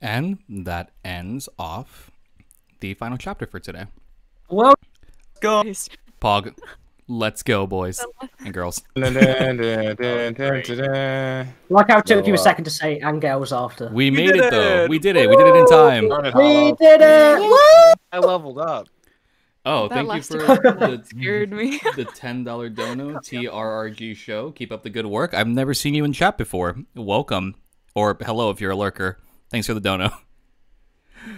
And that ends off the final chapter for today. Well, Go. Pog, let's go, boys and girls. like how it took you a second to say and girls after. We made it though. We did it. We did it in time. We did it! Woo! I leveled up. Oh, That thank you for the, Scared me. the ten dollar dono TRRG show. Keep up the good work. I've never seen you in chat before. Welcome or hello if you're a lurker. Thanks for the dono.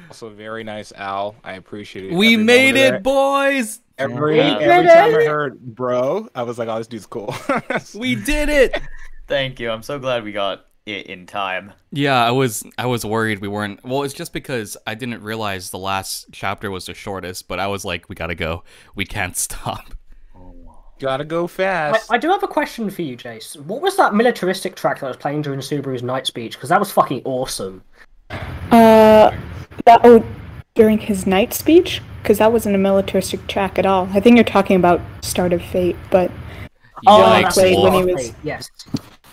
Also, very nice, Al. I appreciate it. We every made moment of it, boys. Every Yeah. every time did I heard bro, I was like, oh, this dude's cool. We did it. Thank you. I'm so glad we got it in time. Yeah, I was I was worried we weren't. Well, it's just because I didn't realize the last chapter was the shortest, but I was like, we gotta go. We can't stop. Gotta go I, fast. I do have a question for you, Jace. What was that militaristic track that was playing during Subaru's night speech? Because that was fucking awesome. Uh, that oh, during his night speech, because that wasn't a militaristic track at all. I think you're talking about Start of Fate, but Oh, Yikes, that's played when he was- Yes.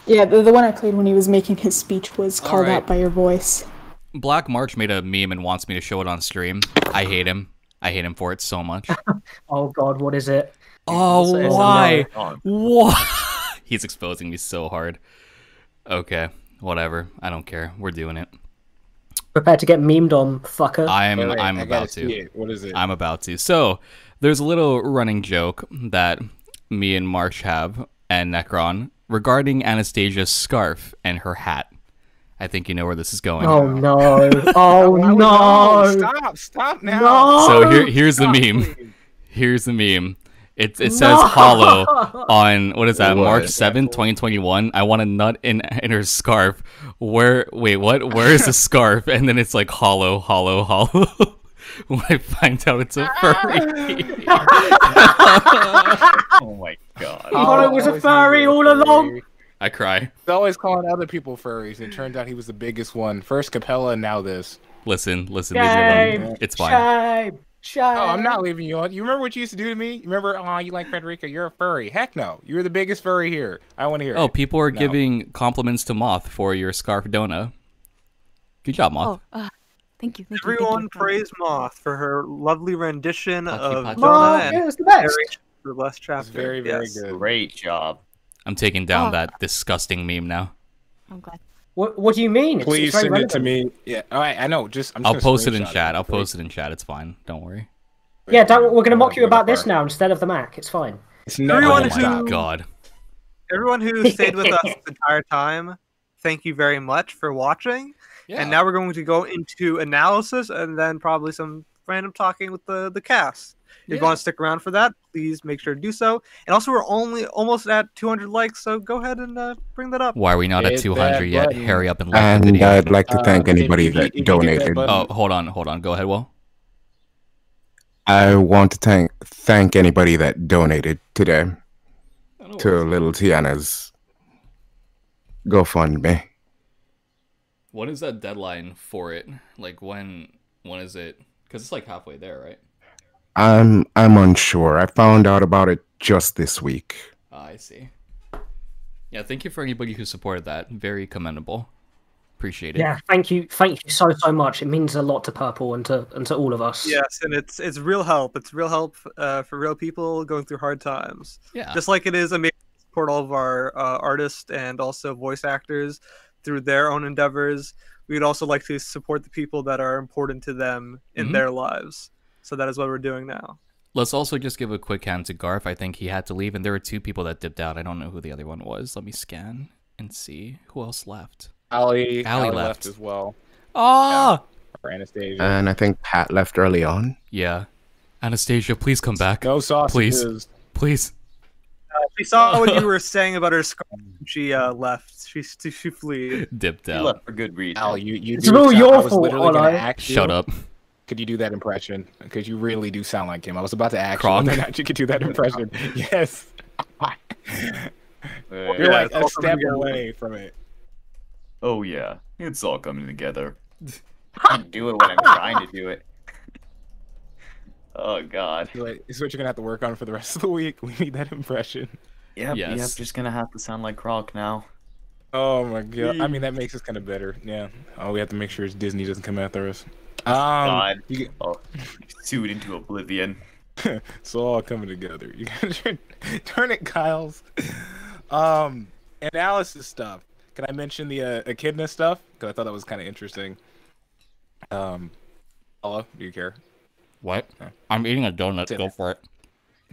yeah, the, the one I played when he was making his speech was called Alright. out by your voice. Black March made a meme and wants me to show it on stream. I hate him. I hate him for it so much. Oh god, what is it? Oh, Say why? On. What? He's exposing me so hard. Okay, whatever. I don't care. We're doing it. Prepare to get memed on, fucker. I'm Wait, wait, I'm I about gotta to. see it. What is it? I'm about to. So, there's a little running joke that me and Marsh have and Necron regarding Anastasia's scarf and her hat. I think you know where this is going. oh no. Oh no. Stop! Stop now! No. So here, here's the meme. please. Here's the meme. It, it says No. hollow on what is that What? March 7th, 2021. I want a nut in in her scarf. Where wait, what? Where is the scarf? And then it's like hollow, hollow, hollow. when I find out it's a furry. Oh my god. You thought it was a furry all along? I cry. He's always calling other people furries. and It turned out he was the biggest one. First Capella, now this. Listen, listen, leave me alone. It's fine. Shame. Shame. Oh, I'm not leaving you on. You remember what you used to do to me? You remember? Oh, you like Frederica? You're a furry. Heck no. You're the biggest furry here. I want to hear. Oh, it. people are No. giving compliments to Moth for your scarf dona. Good job, Moth. Oh, uh, thank you. Thank you, thank Everyone you. praise Moth for her lovely rendition Pachi of Pachi. Jonah Oh, and yeah, the best. The last chapter. Very, very Yes. good. Great job. I'm taking down Oh. that disgusting meme now. I'm glad. What, what do you mean? It's, Please it's very send it to me. Yeah. All right. I know. Just I'm just I'll post it in chat. I'll real post it in chat. It's fine. Don't worry. Yeah, don't, we're going to mock you about this now instead of the Mac. It's fine. It's never Everyone Oh my stop. god. Everyone who stayed with us the entire time, thank you very much for watching. Yeah. And now we're going to go into analysis and then probably some random talking with the, the cast. If Yeah. you want to stick around for that, please make sure to do so. And also, we're only almost at 200 likes, so go ahead and uh, bring that up. Why are we not at 200 yet? button. Hurry up and like the And video. I'd like to Uh, thank if anybody you- that if you hit that donated. button- oh, hold on, hold on. Go ahead, Will. I want to thank thank anybody that donated today to Little Tiana's GoFundMe. What is that deadline for it? Like when? When is it? Because it's like halfway there, right? I'm I'm unsure. I found out about it just this week. Ah, I see. Yeah, thank you for anybody who supported that. Very commendable. Appreciate it. Yeah, thank you, thank you so so much. It means a lot to Purple and to and to all of us. Yes, and it's it's real help. It's real help uh, for real people going through hard times. Yeah. Just like it is amazing to support all of our uh, artists and also voice actors through their own endeavors. We'd also like to support the people that are important to them in Mhm. their lives. So that is what we're doing now. Let's also just give a quick hand to Garth. I think he had to leave, and there were two people that dipped out. I don't know who the other one was. Let me scan and see who else left. Ali, Ali Ali left. left. as well. Ah, For Anastasia. And I think Pat left early on. yeah. Anastasia, please come back. no sausages. Please. Please. She saw what you were saying about her scarf. and She uh, left. She she, she fleed. Dipped You out. left for good reason. Al, you you. It's do all sound- your I was fault, literally gonna Ollie. Shut up. Could you do that impression? Because you really do sound like him. I was about to ask Kronk? you whether or not you could do that impression. yes. Uh, You're Yeah, like it's a all step away from it. oh yeah, it's all coming together. I do it when I'm trying to do it. Oh god. You're like, this is what you're gonna have to work on for the rest of the week. We need that impression. Yep, Yes. yep, just gonna have to sound like Kronk now. Oh my god! I mean, that makes us kind of better. Yeah. Oh, we have to make sure Disney doesn't come after us. Um, God. you get- Oh, sued into oblivion. it's all coming together. You got your Turnip Kyle's um analysis stuff. Can I mention the uh, echidna stuff? Because I thought that was kind of interesting. Um, hello, do you care? What? Huh. I'm eating a donut. Sit Go for it.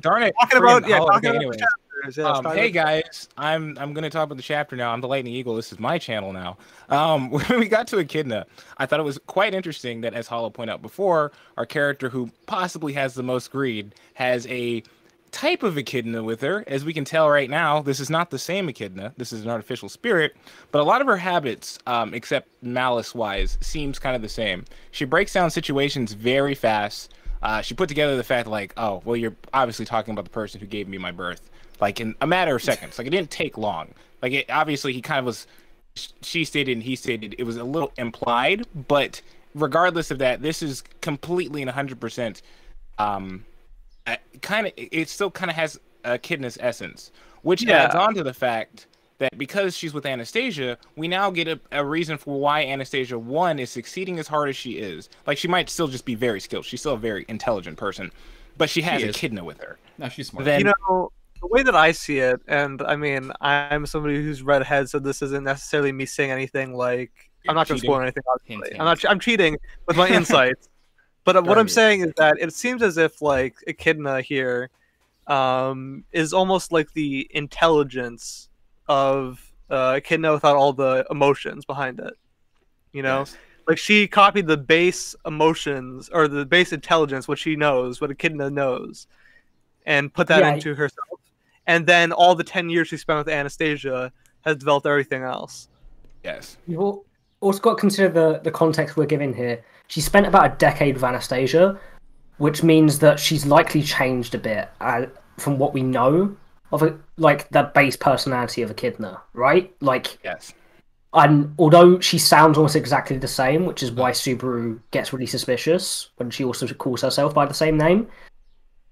Darn it! Talking about yeah, talking Okay, about anyways. The chapters. Yeah, Um, hey with- guys, I'm I'm gonna talk about the chapter now. I'm the Lightning Eagle. This is my channel now. Um, when we got to Echidna, I thought it was quite interesting that, as Hollow pointed out before, our character who possibly has the most greed has a type of Echidna with her. As we can tell right now, this is not the same Echidna. This is an artificial spirit, but a lot of her habits, um, except malice-wise, seems kind of the same. She breaks down situations very fast. Uh, she put together the fact like, oh, well, you're obviously talking about the person who gave me my birth, like in a matter of seconds. Like it didn't take long. Like it obviously he kind of was. She stated and he stated it was a little implied, but regardless of that, this is completely and 100 percent. Um, kind of it still kind of has Echidna's essence, which Yeah. adds on to the fact that because she's with Anastasia, we now get a, a reason for why Anastasia one is succeeding as hard as she is. Like she might still just be very skilled. She's still a very intelligent person, but she has She Echidna with her. No, she's smart. Then you know the way that I see it, and I mean, I'm somebody who's read ahead, so this isn't necessarily me saying anything like I'm not going to spoil anything. Obviously. Hint, I'm not. I'm cheating with my insights. But uh, what I'm you. saying is that it seems as if like Echidna here um, is almost like the intelligence of uh, Echidna without all the emotions behind it. You know, Yes. like she copied the base emotions or the base intelligence, what she knows, what Echidna knows, and put that Yeah. into herself. And then all the ten years she spent with Anastasia has developed everything else. yes, You've also got to consider the, the context we're giving here. She spent about a decade with Anastasia, which means that she's likely changed a bit uh, from what we know of it, like the base personality of Echidna, right? Like, yes. and although she sounds almost exactly the same, which is why Subaru gets really suspicious when she also calls herself by the same name.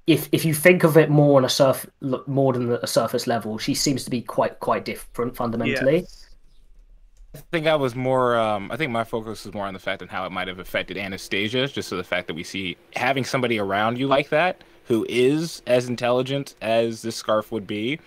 If if you think of it more on a surf more than a surface level, she seems to be quite quite different fundamentally. I think I was more. Um, I think my focus was more on the fact and how it might have affected Anastasia, just so the fact that we see having somebody around you like that who is as intelligent as this scarf would be,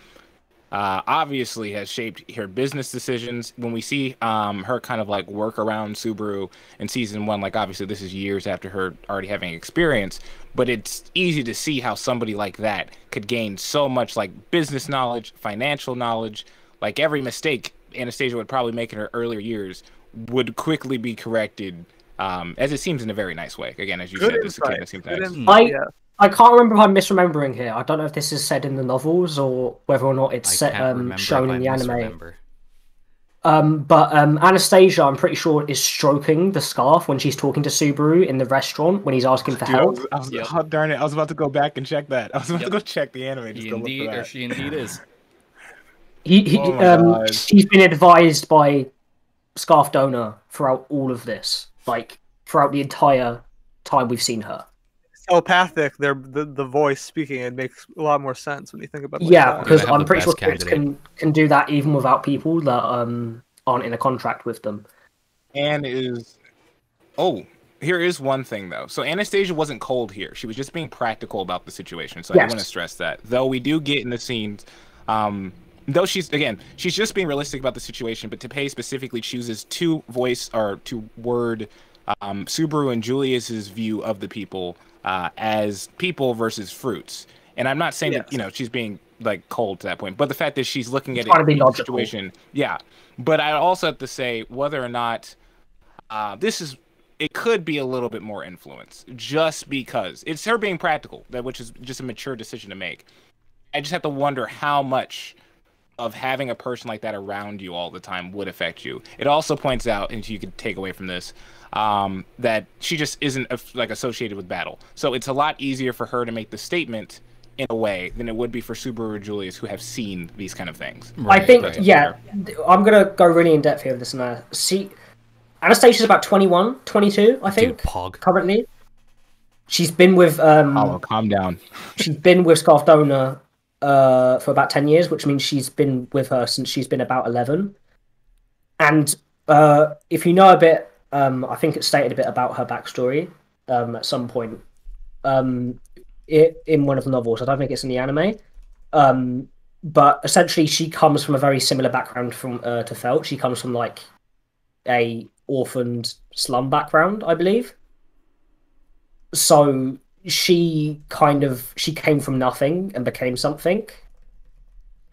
uh, obviously has shaped her business decisions. When we see um, her kind of like work around Subaru in season one, like obviously this is years after her already having experience, but it's easy to see how somebody like that could gain so much like business knowledge, financial knowledge, like every mistake Anastasia would probably make in her earlier years would quickly be corrected. Um, as it seems in a very nice way. Again, as you Good said, this insight. kid seems Good nice. I- yeah. I can't remember if I'm misremembering here. I don't know if this is said in the novels or whether or not it's set, um, shown in the anime. Um, but um, Anastasia, I'm pretty sure, is stroking the scarf when she's talking to Subaru in the restaurant when he's asking for Dude, I help. was, I was, Yep. oh, darn it! I was about to go back and check that. I was about Yep. to go check the anime just He to look indeed, for or that. she indeed is. He, he Oh um, she's been advised by Scarf Donor throughout all of this, like throughout the entire time we've seen her. Telepathic. They're the, the voice speaking. It makes a lot more sense when you think about it. Yeah, that. because I'm pretty sure best spirits can can do that even without people that um aren't in a contract with them. Anne is. Oh, here is one thing though. So Anastasia wasn't cold here. She was just being practical about the situation. So I want to stress that. Though we do get in the scenes, um, though she's again, she's just being realistic about the situation. But Tappei specifically chooses to voice or to word um, Subaru and Julius's view of the people uh, as people versus fruits. And I'm not saying that you know she's being like cold to that point, but the fact that she's looking at it in the situation, yeah. But I also have to say whether or not uh, this is it could be a little bit more influence just because it's her being practical that which is just a mature decision to make i just have to wonder how much of having a person like that around you all the time would affect you it also points out and you could take away from this um, that she just isn't like associated with battle so it's a lot easier for her to make the statement in a way than it would be for subaru or julius who have seen these kind of things I think, right. yeah, I'm gonna go really in depth here with this now. See, Anastasia's about 21, 22, I Dude, think, Pog. currently. She's been with um, oh calm down she's been with Scarf Donor uh, for about 10 years, which means she's been with her since she's been about 11. and uh, if you know a bit, um, I think it stated a bit about her backstory um, at some point um, it, in one of the novels. I don't think it's in the anime. Um, but essentially, she comes from a very similar background from uh, to Felt. She comes from like a orphaned slum background, I believe. So she kind of she came from nothing and became something.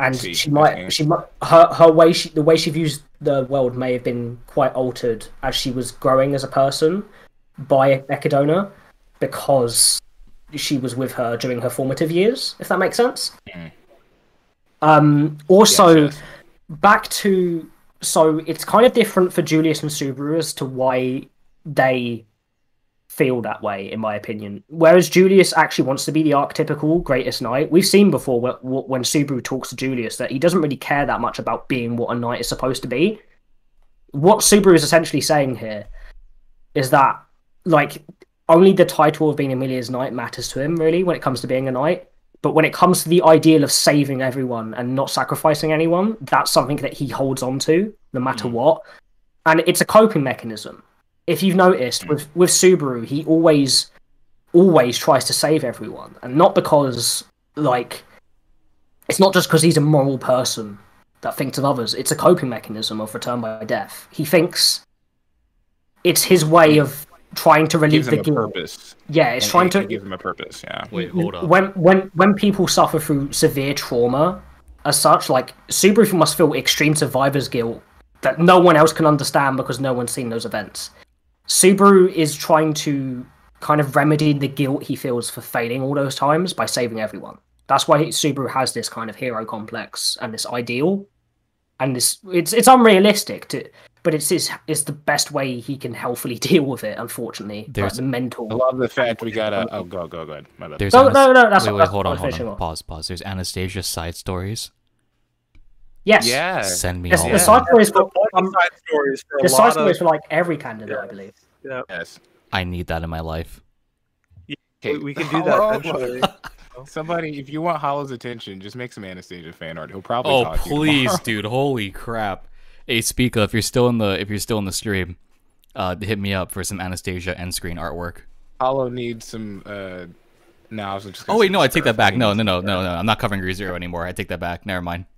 And See, she might she might her her way she the way she views the world may have been quite altered as she was growing as a person by Echidna because she was with her during her formative years, if that makes sense. Mm. Um also Yes, yes. back to so it's kind of different for Julius and Subaru as to why they feel that way, in my opinion. Whereas Julius actually wants to be the archetypical greatest knight. We've seen before wh- wh- when Subaru talks to Julius that he doesn't really care that much about being what a knight is supposed to be. What Subaru is essentially saying here is that, like, only the title of being Amelia's knight matters to him, really, when it comes to being a knight. But when it comes to the ideal of saving everyone and not sacrificing anyone, that's something that he holds on to no matter mm. what. And it's a coping mechanism. If you've noticed with with Subaru, he always always tries to save everyone, and not because like it's not just because he's a moral person that thinks of others. It's a coping mechanism of return by death. He thinks it's his way of trying to relieve gives the him a guilt. purpose. Yeah, it's It- trying it- to it gives him a purpose. Yeah. Wait, hold up. when when when people suffer through severe trauma as such like Subaru must feel extreme survivor's guilt that no one else can understand because no one's seen those events Subaru is trying to kind of remedy the guilt he feels for failing all those times by saving everyone that's why Subaru has this kind of hero complex and this ideal and this it's it's unrealistic to but it's his it's the best way he can healthily deal with it unfortunately like There's- the mental I love the fact we got a. Oh, go, go, go ahead. My bad. There's No, Anas- no, no, that's- wait, wait, that's hold on, hold on. off. Pause, pause. There's Anastasia's side stories. Yes Yeah. Send me Yes, all. the of side stories for One um, side stories for a the side lot stories of. for like every candidate, I believe. Yeah, Yes. I need that in my life. we, we can do that Somebody, if you want Hollow's attention, just make some Anastasia fan art. He'll probably. Oh talk to you please, dude! Holy crap! Hey, Speaka, if you're still in the if you're still in the stream, uh, hit me up for some Anastasia end screen artwork. Hollow needs some. uh No, I was just. Oh wait, no, I take that back. No, no, no, no, no. I'm not covering ReZero anymore. I take that back. Never mind.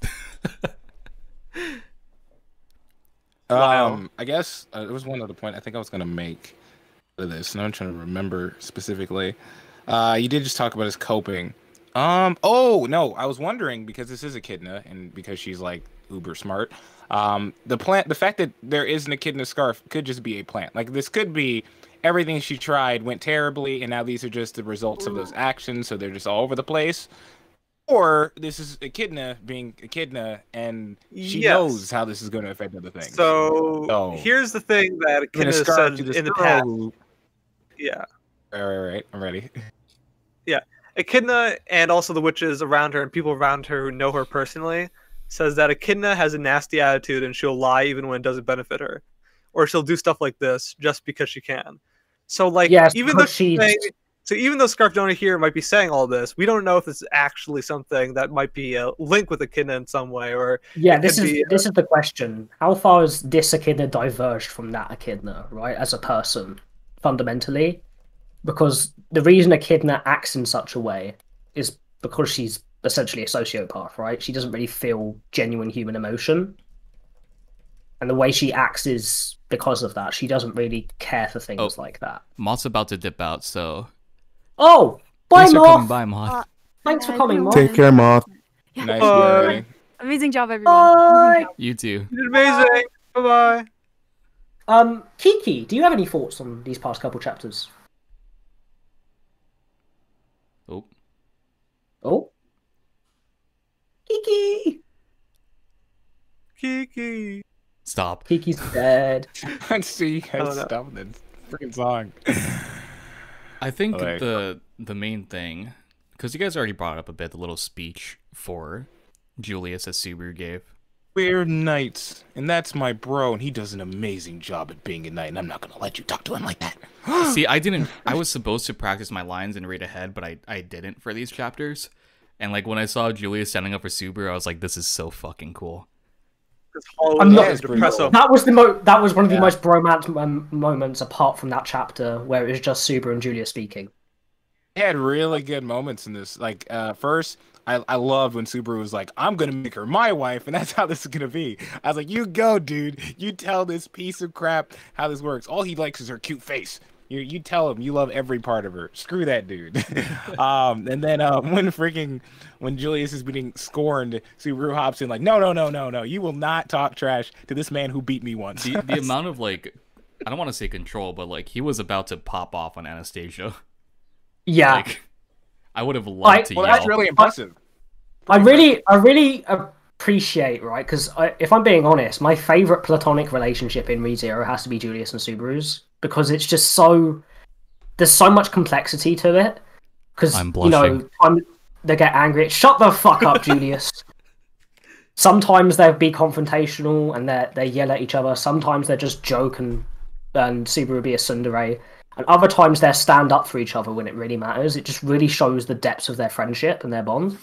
Um, I guess uh, there was one other point I think I was gonna make of this, and I'm trying to remember specifically. Uh, you did just talk about his coping. Um, oh no, I was wondering because this is Echidna, and because she's like uber smart. Um, the plant, the fact that there is an Echidna scarf could just be a plant. Like this could be everything she tried went terribly, and now these are just the results of those actions, so they're just all over the place. Or this is Echidna being Echidna, and she Yes. knows how this is going to affect other things. So Oh. here's the thing that Echidna said in the past. Yeah. All right, all right, I'm ready. Yeah. Echidna and also the witches around her and people around her who know her personally says that Echidna has a nasty attitude and she'll lie even when it doesn't benefit her. Or she'll do stuff like this just because she can. So like Yes, even though she's she's- saying, so even though Scarf Donor here might be saying all this, we don't know if it's actually something that might be a link with Echidna in some way or Yeah, this is be, uh, this is the question. How far has this echidna diverged from that echidna, right? As a person, fundamentally, because the reason echidna acts in such a way is because she's essentially a sociopath, right? She doesn't really feel genuine human emotion, and the way she acts is because of that. She doesn't really care for things Oh. like that. Moth's about to dip out, so Oh, bye, thanks for coming Moth. by, Moth. Uh, Thanks for Yeah, coming, Moth. Take care, Moth. Yeah. Nice Bye. Amazing job, everyone. Bye. Amazing job. You too. it's amazing. Bye bye. Um, Kiki, do you have any thoughts on these past couple chapters? Oh, Oh, Kiki. Kiki. Stop. Kiki's dead. Let's see you guys no. stop that freaking song. I think Okay. the the main thing, because you guys already brought up a bit, the little speech for Julius that Subaru gave. We're knights, and that's my bro, and he does an amazing job at being a knight, and I'm not gonna let you talk to him like that. See, I didn't. I was supposed to practice my lines and read ahead, but I I didn't for these chapters. And like when I saw Julius standing up for Subaru, I was like, "This is so fucking cool." Because Hollow I'm not- is depressive. That was the mo- that was one of the Yeah. most bromance moments apart from that chapter where it was just Subaru and Julia speaking. They had really good moments in this. Like uh first, I, I loved when Subaru was like, I'm gonna make her my wife, and that's how this is gonna be. I was like, You go, dude. You tell this piece of crap how this works. All he likes is her cute face. You you tell him you love every part of her. Screw that dude. um and then uh, when freaking when Julius is being scorned, Subaru hops in like, No, no, no, no, no. You will not talk trash to this man who beat me once. The, the amount of like, I don't want to say control, but like he was about to pop off on Anastasia. Yeah, Like, I would have loved I- to well, yell. that's really impressive. I really, I really appreciate right because if I'm being honest, my favorite platonic relationship in ReZero has to be Julius and Subaru's because it's just so there's so much complexity to it. Because I'm you know, blushing. time they get angry. Shut the fuck up, Julius. Sometimes they'll be confrontational and they they yell at each other. Sometimes they're just joke and and Subaru be a tsundere. And other times they stand up for each other when it really matters. It just really shows the depths of their friendship and their bond.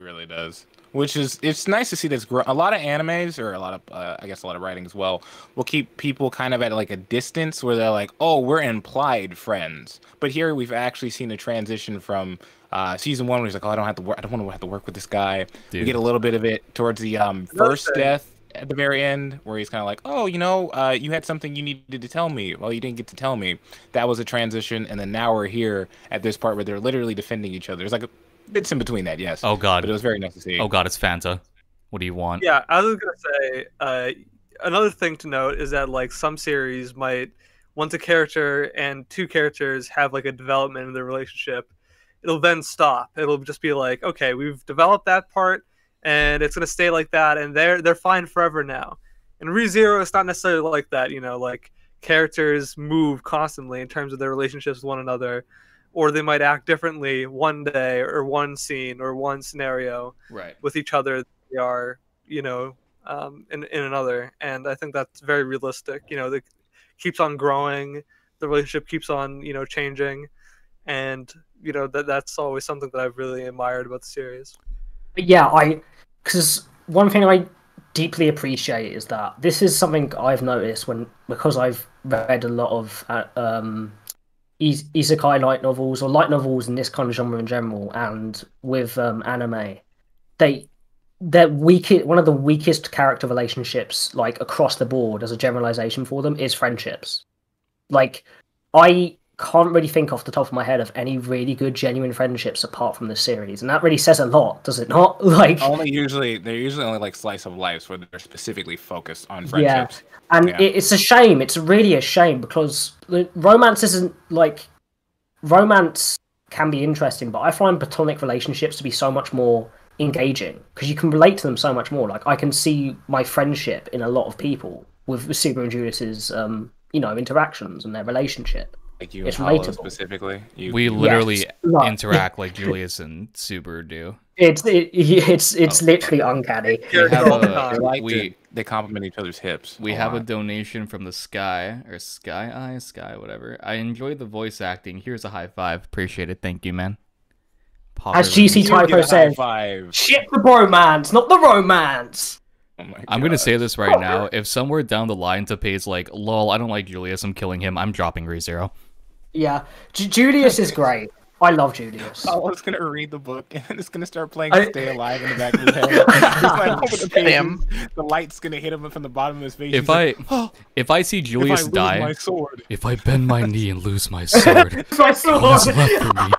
really does which is it's nice to see this grow a lot of animes or a lot of uh, i guess a lot of writing as well will keep people kind of at like a distance where they're like oh we're implied friends. But here we've actually seen a transition from uh, season one where he's like oh i don't have to work i don't want to have to work with this guy. We get a little bit of it towards the um first death at the very end where he's kind of like oh you know uh, you had something you needed to tell me. Well you didn't get to tell me. That was a transition and then now we're here at this part where they're literally defending each other. There's like a bits in between that yes Oh god. but it was very nice to see. Oh god, it's Fanta. What do you want? Yeah, I was gonna say uh, another thing to note is that like some series might once a character and two characters have like a development in their relationship, it'll then stop. It'll just be like, okay, we've developed that part, and it's gonna stay like that, and they're they're fine forever now. And ReZero is not necessarily like that. You know, like characters move constantly in terms of their relationships with one another. Or they might act differently one day, or one scene, or one scenario Right. with each other they are you know um, in, in another. And i think that's very realistic you know it keeps on growing the relationship keeps on you know changing. And you know that that's always something that i've really admired about the series. Yeah, I because one thing I deeply appreciate is that this is something I've noticed when because I've read a lot of uh, um is- isekai light novels or light novels in this kind of genre in general, and with um, anime, they their weak one of the weakest character relationships like across the board as a generalization for them is friendships. Like I can't really think off the top of my head of any really good genuine friendships apart from this series, and that really says a lot, does it not? Like, Only usually they're usually only like slice of lives where they're specifically focused on Yeah. friendships. and Yeah. it, it's a shame. It's really a shame because the romance isn't like romance can be interesting, but I find platonic relationships to be so much more engaging because you can relate to them so much more. Like I can see my friendship in a lot of people with Super and Julius's, um, you know, interactions and their relationship. Like you It's and relatable. specifically. You, We literally Yes, right. interact like Julius and Subaru do. It's it, it's it's Oh. literally uncanny. We Character have all the a- they like we- to, they compliment each other's hips. We a have a donation from the Sky or Sky Eye, Sky, whatever. I enjoyed the voice acting. Here's a high five. Appreciate it. Thank you, man. As GC You Typo get a high says, five. shit the bromance, not the romance. Oh I'm gonna say this right oh. now. If somewhere down the line to pays like, lol, I don't like Julius, I'm killing him. I'm dropping ReZero. Yeah, Ju- Julius is great. I love Julius. I was gonna read the book and it's gonna start playing I- "Stay Alive" in the back of his head. Like oh, the pages, Damn. the light's gonna hit him from the bottom of his face. If He's like, I "Oh, if I see Julius if I Julius lose die, my sword. if I bend my knee and lose my sword, My sword. what's left for me?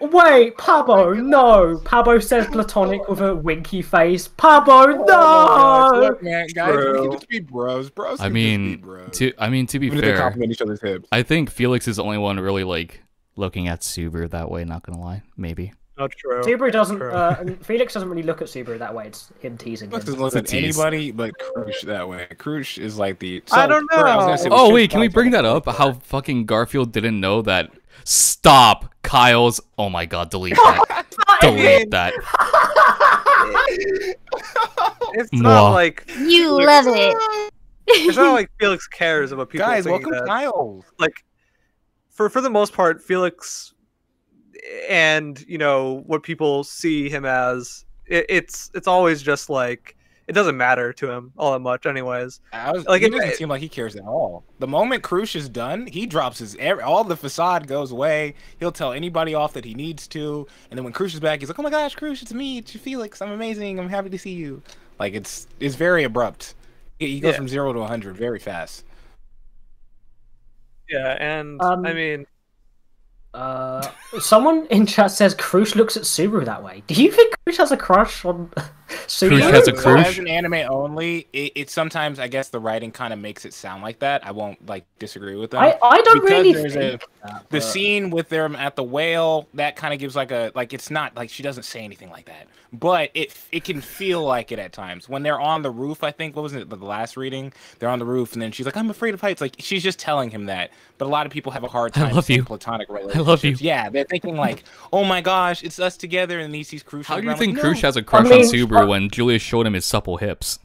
Wait, Pablo, no. Pablo says platonic with a winky face. Pablo, Oh no. Look, man, guys, we can just be bros. Bros. I can just be mean, bros. to I mean to be Even if they fair, compliment each other's hips. I think Felix is the only one really like looking at Subaru that way. Not gonna lie, maybe. Not true Subaru doesn't. True. Uh, Felix doesn't really look at Subaru that way. It's him teasing Felix him. doesn't look at anybody but Crusch that way. Crusch is like the. I don't sorry, was gonna know. say Oh wait, can we bring that up? How fucking Garfiel didn't know that? Stop, Kyle's. Oh my god, delete that. delete that. it's Mwah. not like You love it. it's not like felix cares about people Guys, thinking welcome that. Kyle. like for for the most part felix and you know what people see him as it, it's it's always just like it doesn't matter to him all that much, anyways. I was, Like, he it- doesn't it- seem like he cares at all. The moment Crusch is done, he drops his all the facade goes away. He'll tell anybody off that he needs to, and then when Crusch is back, he's like, "Oh my gosh, Crusch, it's me, it's Felix. I'm amazing. I'm happy to see you." Like it's it's very abrupt. He, he goes Yeah. from zero to 100 very fast. Yeah, and Um, I mean, Uh, someone in chat says Crusch looks at Subaru that way. Do you think Crusch has a crush on Subaru? Crusch has a So As an anime only, it, it sometimes I guess the writing kind of makes it sound like that. I won't like disagree with them. I, I don't Because really there's think a- that, the scene with them at the whale that kind of gives like a like it's not like she doesn't say anything like that but it it can feel like it at times when they're on the roof i think what was it the last reading they're on the roof and then she's like i'm afraid of heights like she's just telling him that but a lot of people have a hard I time love seeing you. platonic I love you. yeah they're thinking like oh my gosh it's us together and he sees crucial How do you think Crusch has a crush mean, on Subaru when Julius showed him his supple hips?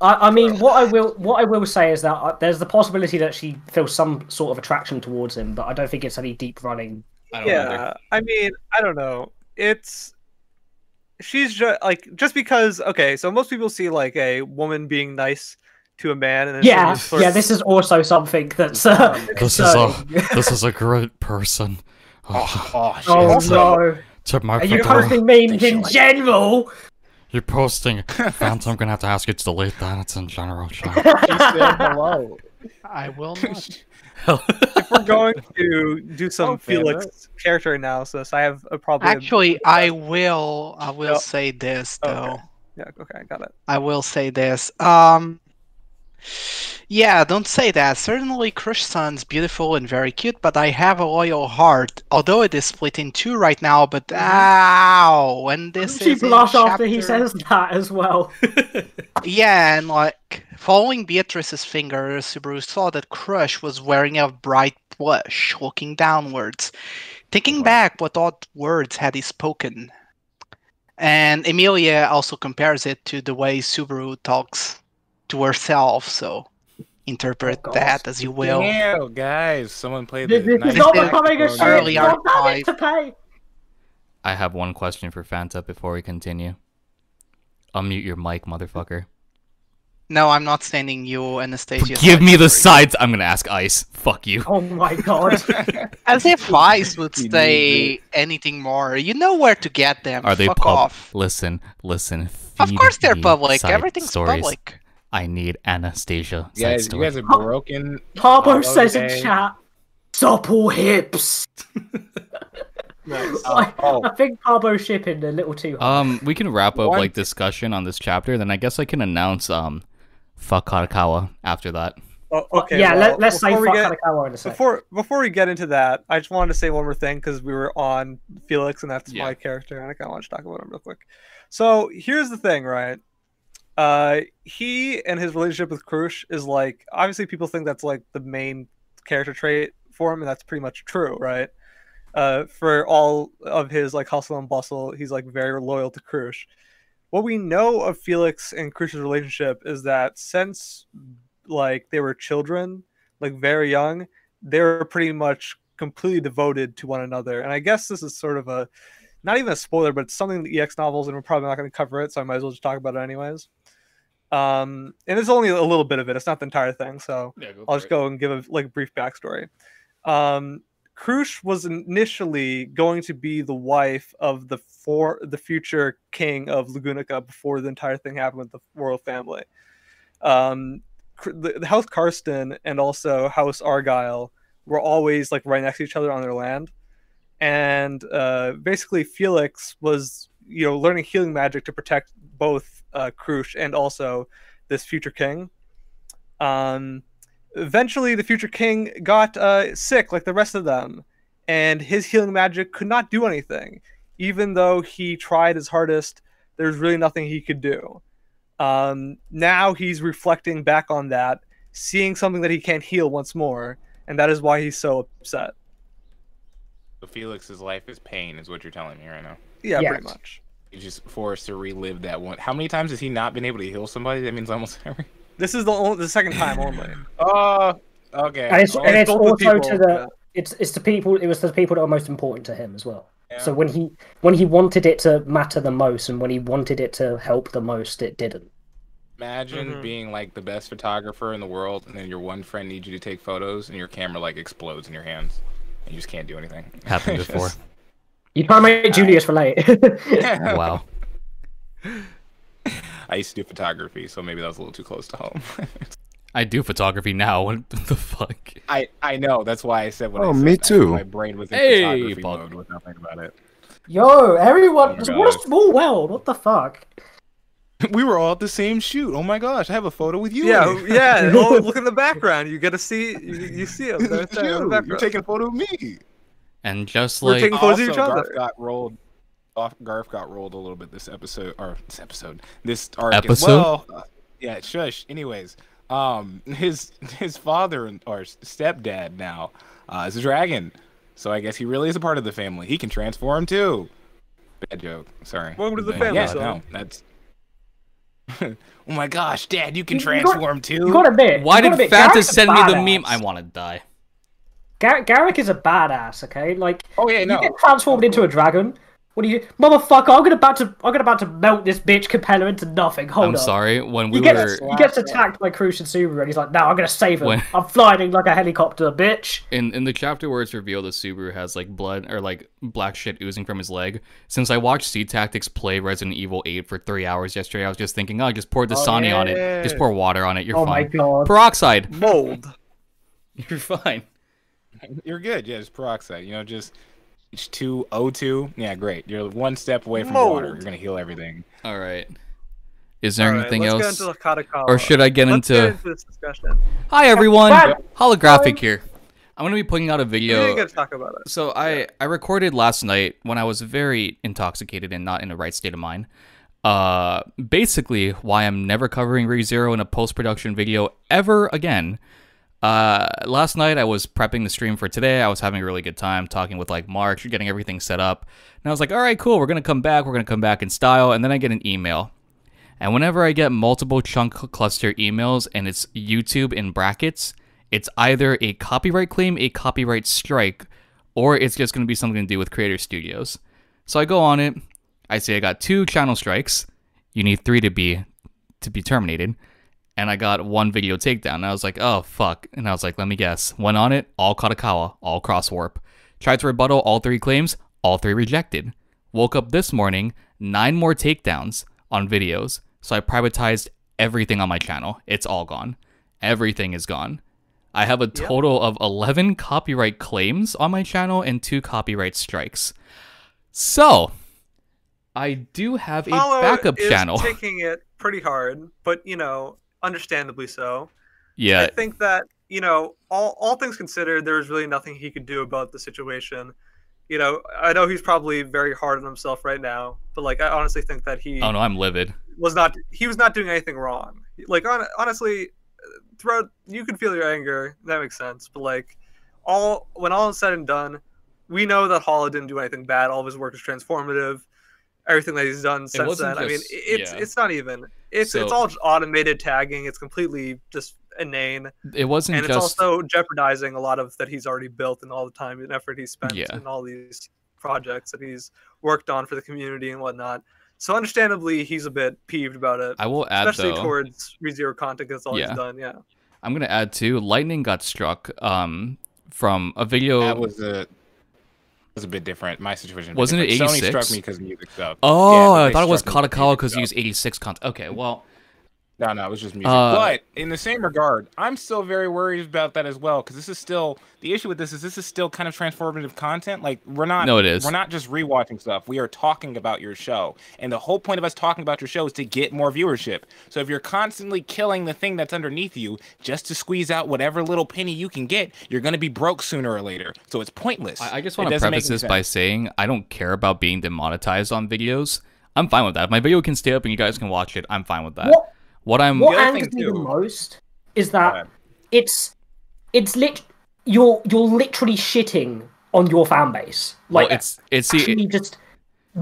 I, I mean, what I will what I will say is that uh, there's the possibility that she feels some sort of attraction towards him, but I don't think it's any deep running. I don't yeah, know. I mean, I don't know. It's she's just like just because okay, so most people see like a woman being nice to a man, and Yeah, someone sort yeah. of- This is also something that's. Uh, This is a this is a great person. oh, oh. Oh no! to my Are you figure. posting memes in like- general? You're posting. Phantom, I'm gonna have to ask you to delete that. It's in general chat. He said hello. I will not. if we're going to do some Oh, fair Felix character analysis, I have a problem. Actually, I will. I will Yep. say this Okay. though. yeah, okay, I got it. I will say this. Um, yeah, don't say that. Certainly, Crusch Sun's beautiful and very cute, but I have a loyal heart. Although it is split in two right now, but mm-hmm. ow! And this She is in blushed after he says that as well. Yeah, and like following Beatrice's finger, Subaru saw that Crusch was wearing a bright blush, looking downwards, thinking back what odd words had he spoken. And Emilia also compares it to the way Subaru talks to herself, so interpret Oh, that as you will. Damn, guys, someone played the This, this nice is not This is becoming a saxophone. early archive. I have one question for Fanta before we continue. Unmute your mic, motherfucker. No, I'm not standing you, Anastasia. Give me the side. sides. I'm gonna ask Ice. Fuck you. Oh my god. As if Ice would say anything more. You know where to get them. Are they Fuck pub? off. Listen, listen. Of course they're public. Everything's stories. public. I need Anastasia side Guys, you story. guys are broken. Pablo Follow says in chat, supple hips. Nice. I, oh. I think Pablo's shipping a little too hard. Um, we can wrap up One- like discussion on this chapter. Then I guess I can announce um, fuck Harakawa after that. Oh, okay. yeah, well, let, us say before fuck we get, Hanakawa in a second. before before we get into that, I just wanted to say one more thing because we were on Felix and that's Yeah. my character, and I kind of want to talk about him real quick. So here's the thing, right? Uh, he and his relationship with Crusch is like obviously people think that's like the main character trait for him, and that's pretty much true, right? Uh, for all of his like hustle and bustle, he's like very loyal to Crusch. What we know of Felix and Crusch's relationship is that since like they were children, like very young, they were pretty much completely devoted to one another. And I guess this is sort of a not even a spoiler, but it's something in the EX novels, and we're probably not going to cover it, so I might as well just talk about it anyways. Um, and it's only a little bit of it; it's not the entire thing. So I'll just go and give a like a brief backstory. Um, Crusch was initially going to be the wife of the for the future king of Lugunica before the entire thing happened with the royal family. Um, the, the House Karsten and also House Argyle were always like right next to each other on their land, and uh, basically Felix was you know learning healing magic to protect both uh, Crusch and also this future king. Um, eventually, the future king got uh, sick like the rest of them, and his healing magic could not do anything, even though he tried his hardest. There's really nothing he could do. Um, now he's reflecting back on that, seeing something that he can't heal once more, and that is why he's so upset. So Felix's life is pain, is what you're telling me right now. Yeah, Yes. pretty much. He's just forced to relive that one. How many times has he not been able to heal somebody? That means almost every. This is the only, the second time only. Oh, okay. and it's, and it's both also people, to the it's it's the people it was the people that were most important to him as well. So when he when he wanted it to matter the most, and when he wanted it to help the most, it didn't. Imagine Mhm. being like the best photographer in the world, and then your one friend needs you to take photos, and your camera like explodes in your hands, and you just can't do anything. Happened before. just- You try to make Julius relate. Oh, wow. I used to do photography, so maybe that was a little too close to home. I do photography now. What the fuck? I I know that's why I said what Oh, I said. me too. My brain was in Hey, photography Bug. mode with nothing about it. Yo, everyone, Oh what a small world. What the fuck? We were all at the same shoot. Oh my gosh, I have a photo with you. Yeah, yeah. Oh, look in the background. You get to see. You, you see him. Right there you. You're taking a photo of me. And just We're like taking photos of also, each other. Garth got rolled. Off, Garth got rolled a little bit this episode, or this episode, this arc as Episode? well. Uh, yeah, shush. Anyways, um, his his father and- or stepdad now uh, is a dragon, so I guess he really is a part of the family. He can transform too. Bad joke. Sorry. Welcome to the family, Yeah, son. no, that's. oh my gosh, Dad, you can You- you got- transform too. You gotta bed. why you did gotta Fanta send me the meme? I want to die. Gar- Garrick is a badass. Okay, like oh yeah, no. you get transformed into a dragon. What do you, motherfucker? I'm gonna about to, I'm gonna about to melt this bitch Capella into nothing. Hold on. I'm up. sorry. When we He gets, were he gets attacked by Crucian Subaru, and he's like, "No, I'm gonna save him. When- I'm flying like a helicopter, bitch." in in the chapter where it's revealed that Subaru has like blood or like black shit oozing from his leg. Since I watched Sea Tactics play Resident Evil 8 for three hours yesterday, I was just thinking, oh, just pour Dasani on it. Just pour water on it. You're oh my fine. god. Peroxide. Mold. You're fine. You're good. Yeah, just peroxide. You know, just H2O2. Yeah, great. You're one step away from Mold. water. You're gonna heal everything. All right. Is there All right, anything let's else? get into the Or should I get Let's into? get into this discussion. Hi everyone. What? Holographic here. I'm gonna be putting out a We video. didn't get to talk about it. So I I recorded last night when I was very intoxicated and not in the right state of mind. Uh, basically, why I'm never covering ReZero in a post production video ever again. Uh, last night I was prepping the stream for today. I was having a really good time talking with like Mark, getting everything set up, and I was like, all right, cool. We're gonna come back. We're gonna come back in style. And then I get an email, and whenever I get multiple chunk cluster emails and it's YouTube in brackets, it's either a copyright claim, a copyright strike, or it's just going to be something to do with Creator Studios. So I go on it. I say I got two channel strikes. You need three to be to be terminated. And I got one video takedown. And I was like, oh fuck. And I was like, let me guess. Went on it, all Kadokawa, all cross warp. Tried to rebuttal all three claims, all three rejected. Woke up this morning, nine more takedowns on videos. So I privatized everything on my channel. It's all gone. Everything is gone. I have a total of 11 copyright claims on my channel and two copyright strikes. So, I do have a Hollow backup is channel. taking it pretty hard, but you know, understandably so. yeah, I think that you know, all all things considered, there was really nothing he could do about the situation. You know, I know he's probably very hard on himself right now, but like, I honestly think that he oh no, I'm livid. was not he was not doing anything wrong. Like, on, honestly, throughout you can feel your anger. That makes sense, but like, all when all is said and done, we know that Hollow didn't do anything bad. All of his work is transformative. Everything that he's done since then. I mean, it's yeah. it's not even. It's it's all automated tagging. It's completely just inane, It wasn't and it's just also jeopardizing a lot of that he's already built and all the time and effort he's spent Yeah. in all these projects that he's worked on for the community and whatnot. So understandably, he's a bit peeved about it, I will add especially though. towards ReZero content. That's all Yeah. he's done. Yeah. I'm gonna add too. Lightning got struck um from a video. That was a was a bit different. My situation was Wasn't it different. Sony 86? struck me because music stuff. oh, Yeah, I thought it was struck me 'cause Kadokawa because you stuff. use 86 content. Okay, well, No, no, it was just music. Uh, but in the same regard, I'm still very worried about that as well because this is still the issue with this is this is still kind of transformative content. Like we're not. No, it is. We're not just rewatching stuff. We are talking about your show, and the whole point of us talking about your show is to get more viewership. So if you're constantly killing the thing that's underneath you just to squeeze out whatever little penny you can get, you're gonna be broke sooner or later. So it's pointless. I, I just want to preface this by saying I don't care about being demonetized on videos. I'm fine with that. If my video can stay up and you guys can watch it, I'm fine with that. What What I'm what angers me the most is that it's it's lit. You're you're literally shitting on your fan base. well, Like it's it's see, actually just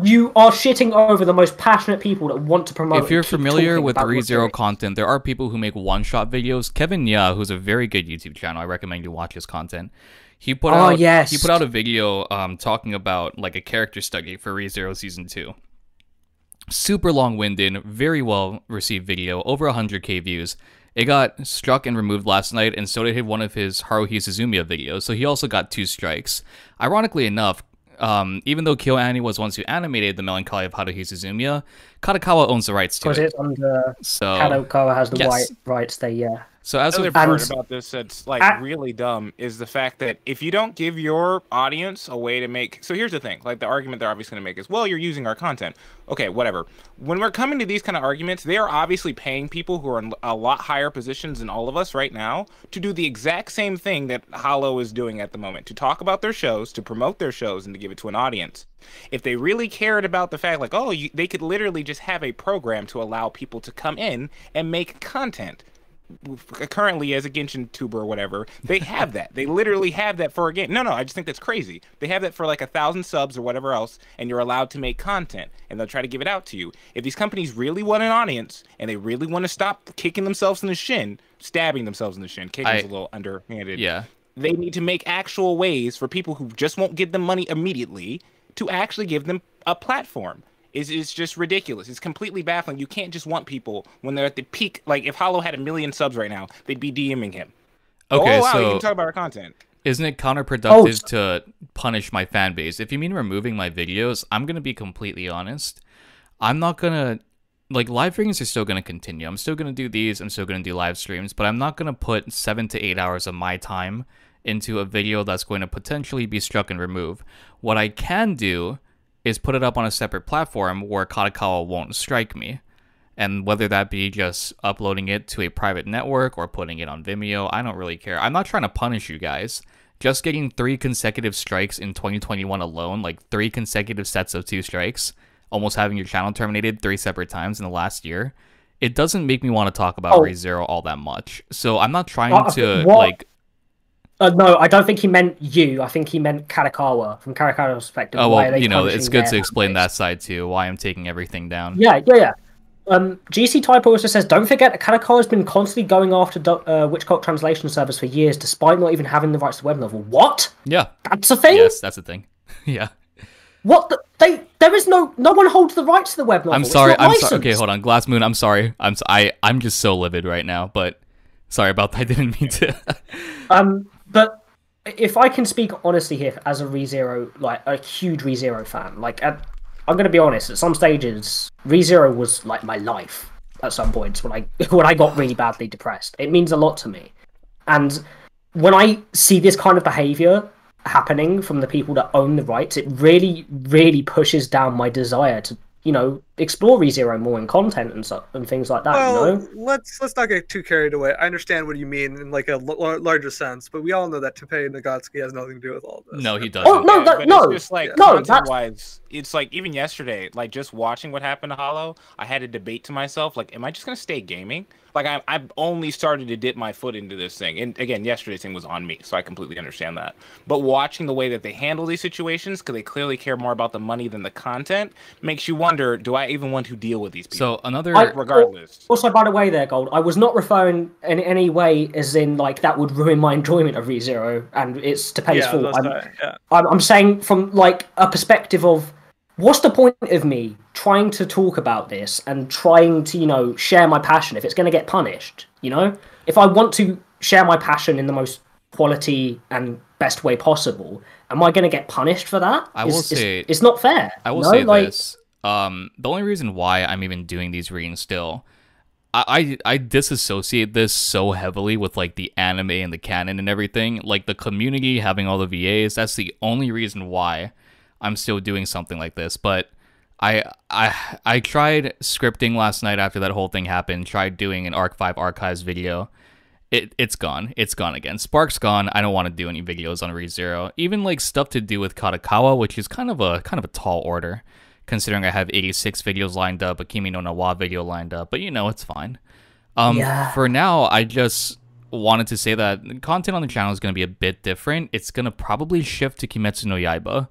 you are shitting over the most passionate people that want to promote. if you're familiar with ReZero content, there are people who make one-shot videos. Kevin Ya, who's a very good YouTube channel, I recommend you watch his content. He put Oh, out yes. he put out a video um, talking about like a character study for ReZero season two. Super long-winded, very well received video, over 100k views. It got struck and removed last night, and so did one of his Haruhi Suzumiya videos. So he also got two strikes. Ironically enough, um, even though Kyo KyoAni was once who animated the Melancholy of Haruhi Suzumiya, Kadokawa owns the rights to it. because it's under So Kadokawa has the yes. white rights there. Yeah. So as Another of part And- about this that's like I- really dumb is the fact that if you don't give your audience a way to make so here's the thing like the argument they're obviously going to make is well you're using our content okay whatever when we're coming to these kind of arguments they are obviously paying people who are in a lot higher positions than all of us right now to do the exact same thing that hollow is doing at the moment to talk about their shows to promote their shows and to give it to an audience if they really cared about the fact like oh you, they could literally just have a program to allow people to come in and make content currently as a Genshin tuber or whatever, they have that. They literally have that for a game. No, no, I just think that's crazy. They have that for like a thousand subs or whatever else, and you're allowed to make content, and they'll try to give it out to you. If these companies really want an audience and they really want to stop kicking themselves in the shin, stabbing themselves in the shin, kicking's I- a little underhanded. yeah, They need to make actual ways for people who just won't give them money immediately to actually give them a platform. Is is just ridiculous. It's completely baffling. You can't just want people when they're at the peak. Like if Hollow had a million subs right now, they'd be DMing him. Okay, oh wow, you so- can talk about our content. isn't it Oh, counterproductive to punish my fan base? If you mean removing my videos, I'm gonna be completely honest. I'm not gonna like live streams are still gonna continue. I'm still gonna do these. I'm still gonna do live streams, but I'm not gonna put seven to eight hours of my time into a video that's going to potentially be struck and removed. What I can do is put it up on a separate platform where Kadokawa won't strike me. And whether that be just uploading it to a private network or putting it on Vimeo, I don't really care. I'm not trying to punish you guys. Just getting three consecutive strikes in 2021 alone, like three consecutive sets of two strikes, almost having your channel terminated three separate times in the last year, it doesn't make me want to talk about Oh. ReZero all that much. So I'm not trying Uh, to what- like Uh, no, I don't think he meant you. I think he meant Kadokawa From Kadokawa's perspective. Oh well, you know, it's good to explain that side too. Why I'm taking everything down. Yeah, yeah, yeah. Um, GC Typo also says, don't forget that Kadokawa has been constantly going after uh, Witch Cult Translation Service for years, despite not even having the rights to the web novel. What? Yeah. That's a thing? Yes, that's a thing. yeah. What? The- they? There is no. No one holds the rights to the web novel. I'm sorry. I'm sorry. Okay, hold on. Glass Moon. I'm sorry. I'm s- I I'm just so livid right now. But sorry about that. I didn't mean to. Um, but if I can speak honestly here, as a ReZero, like a huge ReZero fan, like at, I'm going to be honest. At some stages, ReZero was like my life. At some points, when I when I got really badly depressed, it means a lot to me. And when I see this kind of behavior happening from the people that own the rights, it really, really pushes down my desire to, you know, explore ReZero more in content and stuff and things like that. well, you know, let's let's not get too carried away. I understand what you mean in like a l- larger sense, but we all know that Tappei Nagatsuki has nothing to do with all this. no, he doesn't. Oh no, Yeah, that, but no, it's just like no, content that's wise, it's like even yesterday, like just watching what happened to Hollow, I had a debate to myself, like, am I just gonna stay gaming? Like I I've only started to dip my foot into this thing. And again, yesterday's thing was on me, so I completely understand that. But watching the way that they handle these situations, because they clearly care more about the money than the content, makes you wonder, do I even want to deal with these people? So another. I- regardless. Oh, also, by the way, there, Gold, I was not referring in any way as in like that would ruin my enjoyment of ReZero and it's Tappei yeah, fault. that's I'm, right, yeah. I'm, I'm saying from like a perspective of what's the point of me trying to talk about this and trying to, you know, share my passion if it's going to get punished, you know? If I want to share my passion in the most quality and best way possible, am I going to get punished for that? I will It's- it's- say- it's not fair. I will you know? say like, this. Um, the only reason why I'm even doing these readings still, I, I I disassociate this so heavily with like the anime and the canon and everything. Like the community having all the VAs. That's the only reason why I'm still doing something like this. But I I I tried scripting last night after that whole thing happened. Tried doing an Arc Five archives video. It it's gone. It's gone again. Spark's gone. I don't want to do any videos on ReZero. Even like stuff to do with Kadokawa, which is kind of a kind of a tall order, considering I have 86 videos lined up, a Kimi no Na wa video lined up. But you know, it's fine. Um, Yeah. for now, I just wanted to say that content on the channel is going to be a bit different. It's going to probably shift to Kimetsu no Yaiba.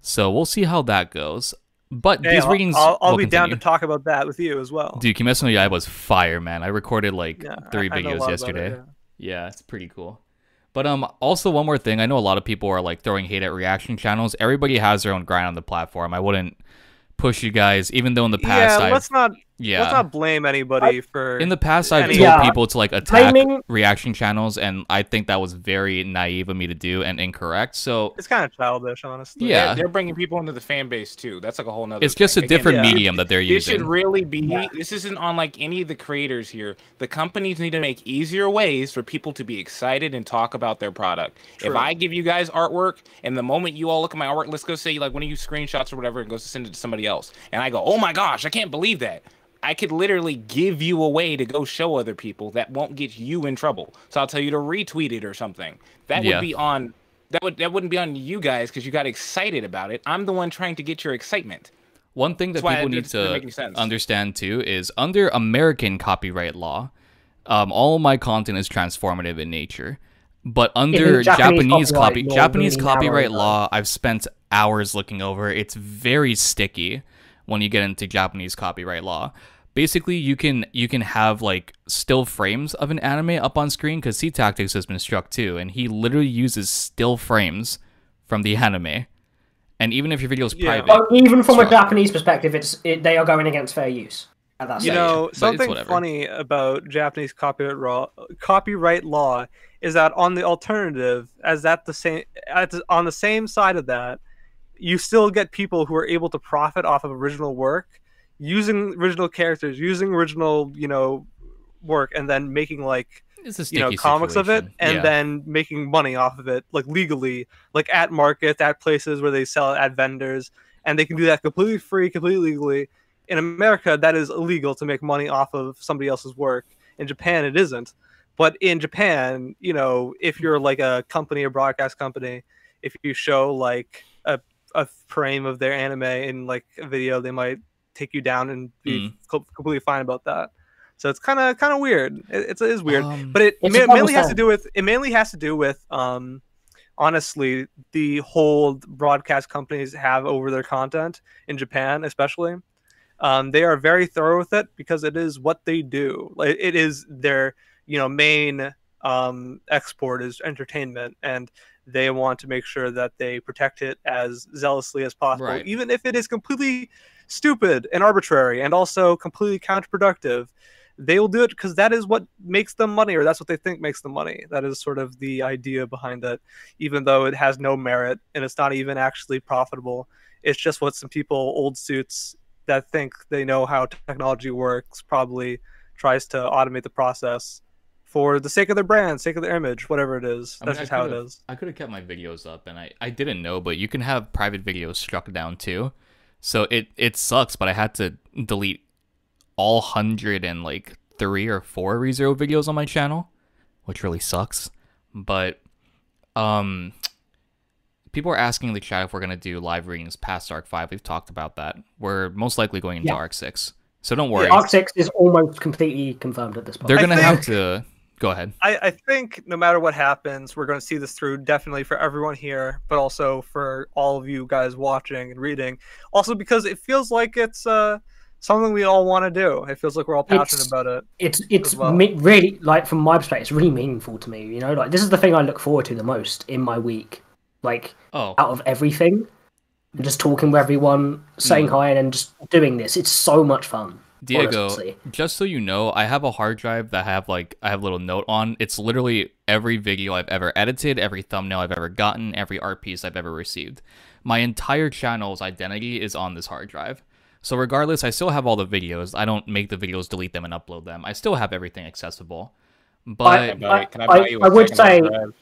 So we'll see how that goes. But Hey, these I'll, readings, I'll, I'll will be down to talk about that with you as well. Dude, Kimetsu no Yaiba was fire, man. I recorded like Yeah, three I videos lot about it, yesterday. yeah. yeah, it's pretty cool. But um, also one more thing. I know a lot of people are like throwing hate at reaction channels. Everybody has their own grind on the platform. I wouldn't push you guys, even though in the past yeah, I've let's not yeah let's not blame anybody for in the past I've any- told Yeah. people to like attack Blaming- reaction channels, and I think that was very naive of me to do and incorrect. So It's kind of childish, honestly. Yeah. They're, they're bringing people into the fan base too. That's like a whole nother. it's just a. Again, different yeah. medium that they're This should using. really be. This isn't on like any of the creators here. The companies need to make easier ways for people to be excited and talk about their product. If I give you guys artwork, and the moment you all look at my artwork, let's go say like one of you screenshots or whatever, and goes to send it to somebody else, and I go, "Oh my gosh, I can't believe that." I could literally give you a way to go show other people that won't get you in trouble. So I'll tell you to retweet it or something. That Yeah. would be on. That would that wouldn't be on you guys because you got excited about it. I'm the one trying to get your excitement. One thing that That's people need doesn't make any to understand too is under American copyright law, um, all my content is transformative in nature. But under Japanese Japanese, copyright copy Japanese copyright law, I've spent hours looking over. It's very sticky when you get into Japanese copyright law. Basically, you can you can have like still frames of an anime up on screen because C Tactics has been struck too, and he literally uses still frames from the anime. And even if your video is Yeah. private, But even from a Sure. Japanese perspective, it's it, they are going against fair use. at that You know, something funny about Japanese copyright law, copyright law is that on the alternative, as that the same at the, on the same side of that, you still get people who are able to profit off of original work, using original characters, using original you know work, and then making like you know comics of it and Yeah. then making money off of it like legally like at markets at places where they sell it at vendors and they can do that completely free completely legally. In america that is illegal to make money off of somebody else's work. In japan it isn't. But in japan you know if you're like a company a broadcast company if you show like a, a frame of their anime in like a video they might take you down and be Mm. co- completely fine about that. So it's kind of kind of weird. It, it's, it is weird. Um, but it It's ma- mainly has to do with it mainly has to do with um honestly the hold broadcast companies have over their content in japan especially. Um, they are very thorough with it because it is what they do. Like it is their you know main um, export is entertainment. And they want to make sure that they protect it as zealously as possible Right. even if it is completely stupid and arbitrary and also completely counterproductive. They will do it because that is what makes them money or that's what they think makes them money. That is sort of the idea behind it even though it has no merit and it's not even actually profitable. It's just what some people old suits that think they know how technology works probably tries to automate the process for the sake of their brand sake of their image whatever it is I that's mean, just how it could've- I could have kept my videos up, and I, I didn't know, but you can have private videos struck down too. So it it sucks, but I had to delete all hundred and like three or four ReZero videos on my channel, which really sucks. But um, people are asking in the chat if we're gonna do live readings past Arc Five. We've talked about that. We're most likely going into Yeah. Arc Six, so don't worry. Arc Six is almost completely confirmed at this point. They're gonna have to go ahead. I, I think no matter what happens, we're going to see this through definitely for everyone here, but also for all of you guys watching and reading. Also because it feels like it's uh, something we all want to do. It feels like we're all passionate It's- about it. it's it's well. me- really like from my perspective, it's really meaningful to me. You know, like this is the thing I look forward to the most in my week. Like Oh, out of everything, and just talking with everyone, saying Mm. hi, and then just doing this. It's so much fun. Diego, honestly. just so you know, I have a hard drive that I have like I have a little note on. It's literally every video I've ever edited, every thumbnail I've ever gotten, every art piece I've ever received. My entire channel's identity is on this hard drive. So regardless, I still have all the videos. I don't make the videos, delete them, and upload them. I still have everything accessible. But Can I can I I- you a I would say- drive?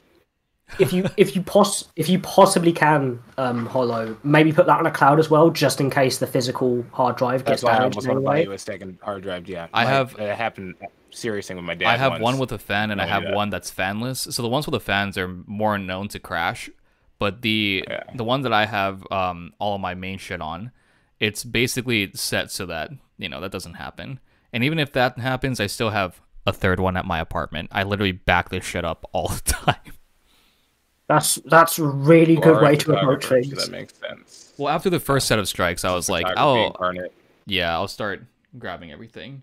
If you if you pos if you possibly can, um, Hollow, maybe put that on a cloud as well, just in case the physical hard drive That's gets why I damaged almost in want to buy way. you a second hard drive. Yeah, I My- have- That happened. Serious thing with my dad. I have once. one with a fan and I Don't have do one that's fanless. So the ones with the fans are more known to crash, but the Yeah. the one that I have um all of my main shit on, it's basically set so that, you know, that doesn't happen. And even if that happens, I still have a third one at my apartment. I literally back this shit up all the time. That's that's a really You good way to approach photographer, so things. That makes sense. Well, after the first set of strikes, I was like, Photography oh, incarnate. yeah, I'll start grabbing everything.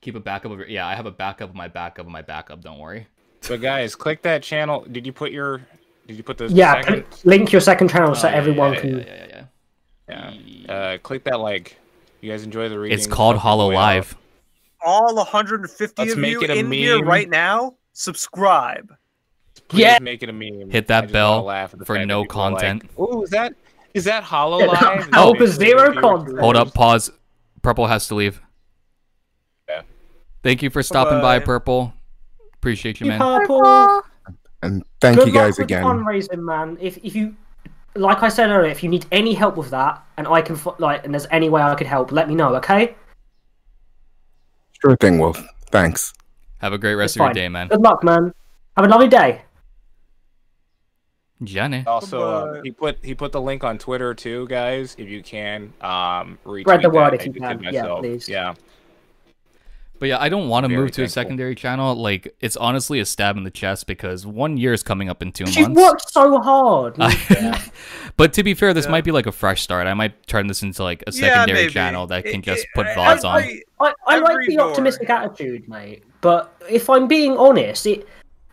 Keep a backup of your. Yeah, I have a backup of my backup of my backup. Don't worry. So guys, click that channel. Did you put your? Did you put the Yeah, second? link your second channel so yeah, everyone yeah, can. yeah, yeah, yeah. Yeah. Uh, click that like. You guys enjoy the reading. It's called Hollow Live. All 150 Let's of make you it a in here right now, subscribe. Please Yeah. make it a meme. Hit that bell laugh for no people are like, content. Ooh, is that is that Hollow Yeah, Live? Is that help basically is zero content. Hold up, pause. Purple has to leave. Yeah. Thank you for stopping by, Bye-bye. Purple. Appreciate you, man. Purple. Purple. And thank Good you guys luck with the again. fundraising, man. If if you, like I said earlier, if you need any help with that, and I can fo- like, and there's any way I could help, let me know. Okay. Sure thing, Wolf. Thanks. Have a great rest It's of your day, man. Good luck, man. Have a lovely day. Johnny. Also, uh, he put he put the link on Twitter too, guys. If you can, um, retweet Spread the word if you just can. Yeah, please. Yeah. But yeah, I don't want to Very move to a secondary channel. Like, it's honestly a stab in the chest because one year is coming up in two You've months. worked so hard. but to be fair, this Yeah. might be like a fresh start. I might turn this into like a secondary maybe. channel that can It- just it- put I- VODs on. I- I, I like the door. optimistic attitude, mate. But if I'm being honest, it, it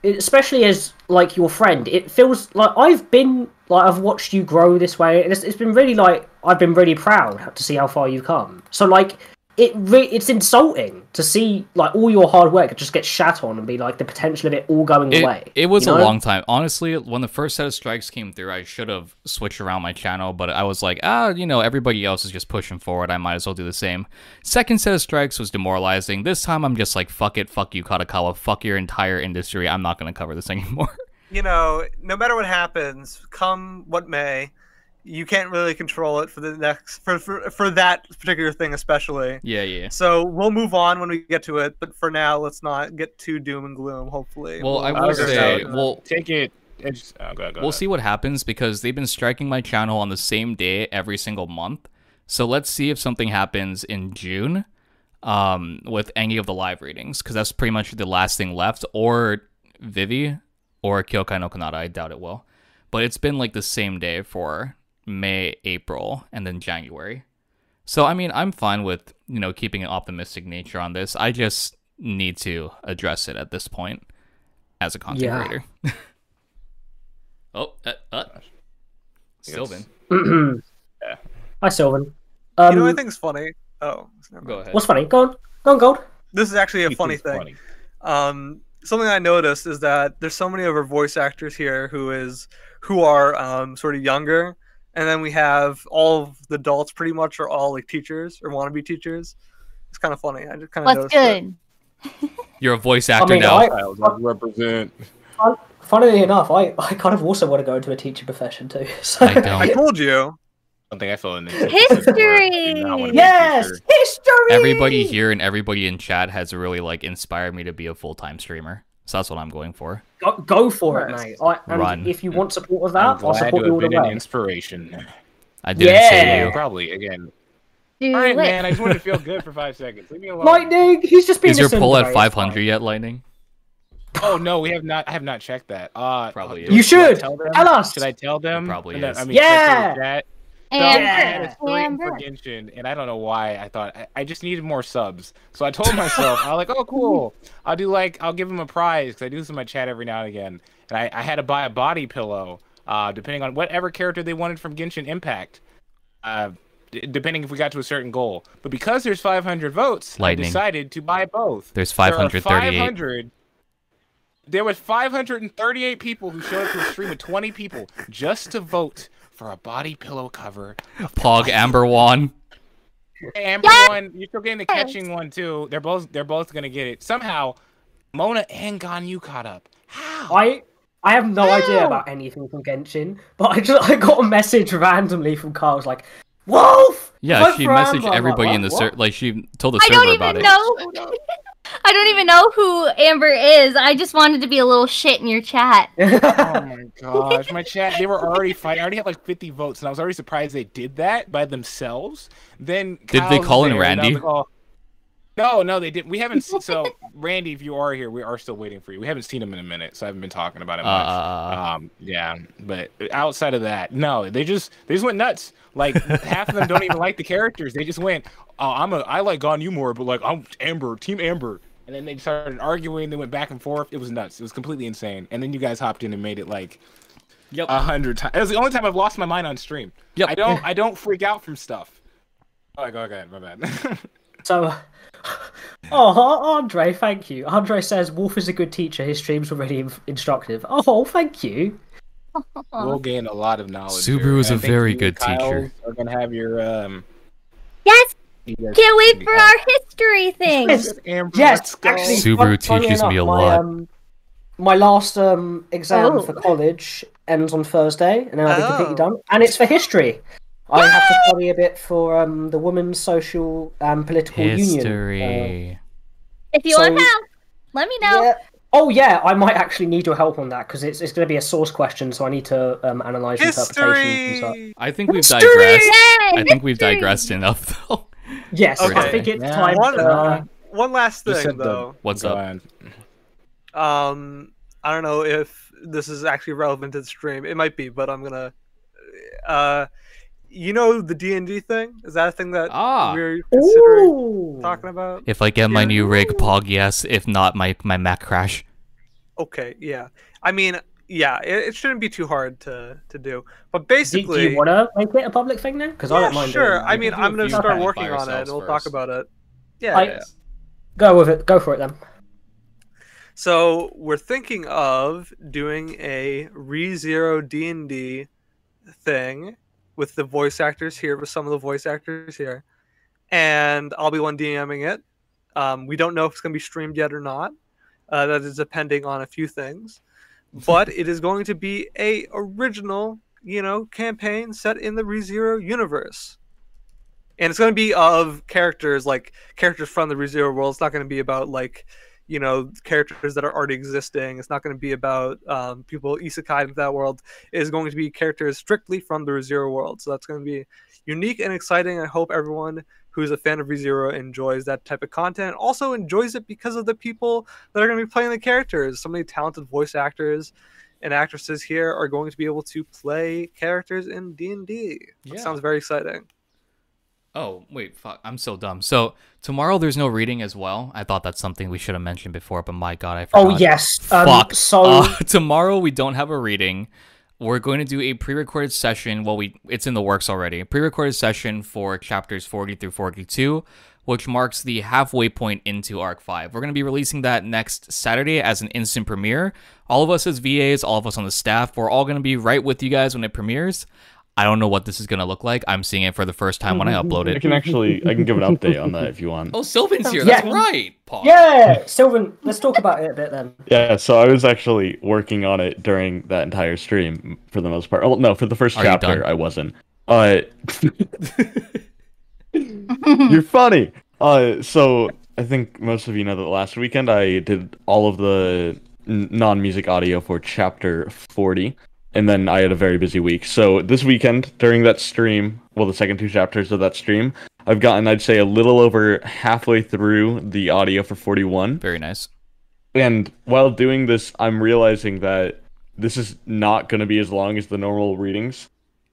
especially as like your friend, it feels like I've been like I've watched you grow this way. and It's, it's been really like I've been really proud to see how far you've come. So like it re- it's insulting to see like all your hard work just get shat on and be like the potential of it all going It, away. it was you a long time. Honestly, when the first set of strikes came through, I should have switched around my channel, but I was like, ah, you know, everybody else is just pushing forward. I might as well do the same. Second set of strikes was demoralizing. This time, I'm just like, fuck it, fuck you, Kadokawa, fuck your entire industry. I'm not going to cover this anymore. you know, no matter what happens, come what may, you can't really control it for the next for for, for that particular thing especially. yeah, yeah. So we'll move on when we get to it, but for now, let's not get too doom and gloom. Hopefully, Well, I We'll will say, out. well, Take it. It's, oh, go, go we'll ahead. see what happens because they've been striking my channel on the same day every single month. So let's see if something happens in June um, with any of the live readings because that's pretty much the last thing left, or Vivy or Kyokai no Kanata. I doubt it will. But it's been like the same day for May, April, and then January. So I mean, I'm fine with you know keeping an optimistic nature on this. I just need to address it at this point as a content Yeah. creator. oh, uh, uh. Sylvan, Yeah. Hi, Sylvan. Um, you know, what I think it's funny. Oh, go ahead. what's funny? Go on, go on, Gold. this is actually a He funny thing. funny. um something i noticed is that there's so many of our voice actors here who is who are um sort of younger and then we have all of the adults pretty much are all like teachers or want to be teachers it's kind of funny i just kind of What's noticed it. good? You're a voice actor mean, now. I- Child does represent. Funnily enough, I, I kind of also want to go into a teaching profession too. So. I don't. i told you Something I fell in History! Yes, history. Everybody here and everybody in chat has really like inspired me to be a full time streamer. So that's what I'm going for. Go, go for it, mate. I, and Run. if you want support of I'm that, I'll glad support to you all have the been an way. inspiration. I didn't Yeah. say you. Probably again. Do All right, it. man. I just wanted to feel good for five seconds. Leave me alone. Lightning, he's just being Is your a pull at 500 yet, Lightning? Oh no, we have not. I have not checked that. Uh, Probably do- You should I tell, them? Tell us. Should I tell them? probably And then- is. I mean, check Yeah. The chat. And I Yeah. had a stream Amber. for Genshin, and I don't know why. I thought I, I just needed more subs, so I told myself, I was like, "Oh, cool! I'll do like I'll give him a prize because I do this in my chat every now and again." And I, I had to buy a body pillow, uh, depending on whatever character they wanted from Genshin Impact, uh, d- depending if we got to a certain goal. But because there's 500 votes, Lightning. I decided to buy both. There's There are 538. 500 there was 538 people who showed up to a stream with 20 people just to vote for a body pillow cover. Pog Amberwan. Hey, Amber one, you're still getting the catching one too. They're both they're both gonna get it somehow. Mona and Ganyu caught up. How? I I have no idea about anything from Genshin, but I just I got a message randomly from Carl's like, Wolf. Yeah, she messaged Amber." Everybody like, in the "What? server. Like she told the I server don't even know. I don't even know who Amber is. I just wanted to be a little shit in your chat. oh my gosh, my chat, they were already fighting. I already had like 50 votes, and I was already surprised they did that by themselves. Then Did they call in there, and I was Randy? like, oh. No, no, they didn't. We haven't. se- So, Randy, if you are here, we are still waiting for you. We haven't seen him in a minute, so I haven't been talking about it Uh, much. uh, um, yeah, but outside of that, no, they just they just went nuts. Like half of them don't even like the characters. They just went, "Oh, I'm a I like Gon more, but like I'm Amber, Team Amber." And then they started arguing. They went back and forth. It was nuts. It was completely insane. And then you guys hopped in and made it like Yep. a hundred times. It was the only time I've lost my mind on stream. Yep. I don't I don't freak out from stuff. Oh, go ahead. My bad. So, oh, Andre, thank you. Andre says Wolf is a good teacher. His streams were really inf- instructive. Oh, thank you. we'll gain a lot of knowledge. Subaru is And a I think very good Kyle teacher. Are gonna have your um. Yes, you guys- can't wait for our history thing. Yes, Amber, yes, actually, Subaru fun- funnily teaches me a my, lot. Um, my last um, exam Oh. for college ends on Thursday, and then I'll be completely Oh. done. And it's for history. I have to study a bit for um, the Women's Social and Political Union. uh, History. If you So- want help, let me know. Yeah. Oh yeah, I might actually need your help on that because it's, it's going to be a source question, so I need to um, analyze interpretations and. History. I think we've History! digressed. Yay, I think we've digressed enough, though. Yes, I Okay. think it's Yeah. time. One, to, uh, one last thing said the- though. What's Go up? on. Um, I don't know if this is actually relevant to the stream. It might be, but I'm gonna. Uh, you know the D and D thing? Is that a thing that Ah. we're considering Ooh. talking about? If I get my new rig, Pog, yes. If not, my my Mac crash. Okay, yeah. I mean, yeah, it, it shouldn't be too hard to to do. But basically, do you want to make it a public thing now? Because I yeah, don't mind. sure. doing. I mean, do a I'm gonna start by working on it, and we'll talk about it. Yeah. I- yeah, yeah. go with it. Go for it then. So we're thinking of doing a Re Zero D and D thing with the voice actors here, with some of the voice actors here, and I'll be one DMing it. Um, we don't know if it's going to be streamed yet or not. Uh, that is depending on a few things, but it is going to be a original, you know, campaign set in the ReZero universe. And it's going to be of characters like characters from the ReZero world. It's not going to be about like you know characters that are already existing. It's not going to be about um, people isekai into that world. It is going to be characters strictly from the ReZero world. So that's going to be unique and exciting. I hope everyone who's a fan of ReZero enjoys that type of content. Also enjoys it because of the people that are going to be playing the characters. So many talented voice actors and actresses here are going to be able to play characters in D and D. Yeah. Sounds very exciting. Oh wait, fuck! I'm so dumb. So tomorrow there's no reading as well. I thought that's something we should have mentioned before, but my god, I forgot. Oh yes. Um, Fuck. So Uh, tomorrow we don't have a reading. We're going to do a pre-recorded session. Well, we it's in the works already. A pre-recorded session for chapters 40 through 42, which marks the halfway point into Arc 5. We're going to be releasing that next Saturday as an instant premiere. All of us as VAs, all of us on the staff, we're all going to be right with you guys when it premieres. I don't know what this is going to look like. I'm seeing it for the first time when I upload I it. can actually I can give an update on that if you want. Oh, Sylvan's here. Yeah. That's right. Paul. yeah, Sylvan. Let's talk about it a bit then. Yeah, so I was actually working on it during that entire stream for the most part. Oh no, for the first Are chapter? I wasn't. Uh You're funny. Uh so I think most of you know that last weekend I did all of the n- non-music audio for chapter 40 and then I had a very busy week. So this weekend during that stream, well the second two chapters of that stream, I've gotten I'd say a little over halfway through the audio for 41. Very nice. And while doing this, I'm realizing that this is not going to be as long as the normal readings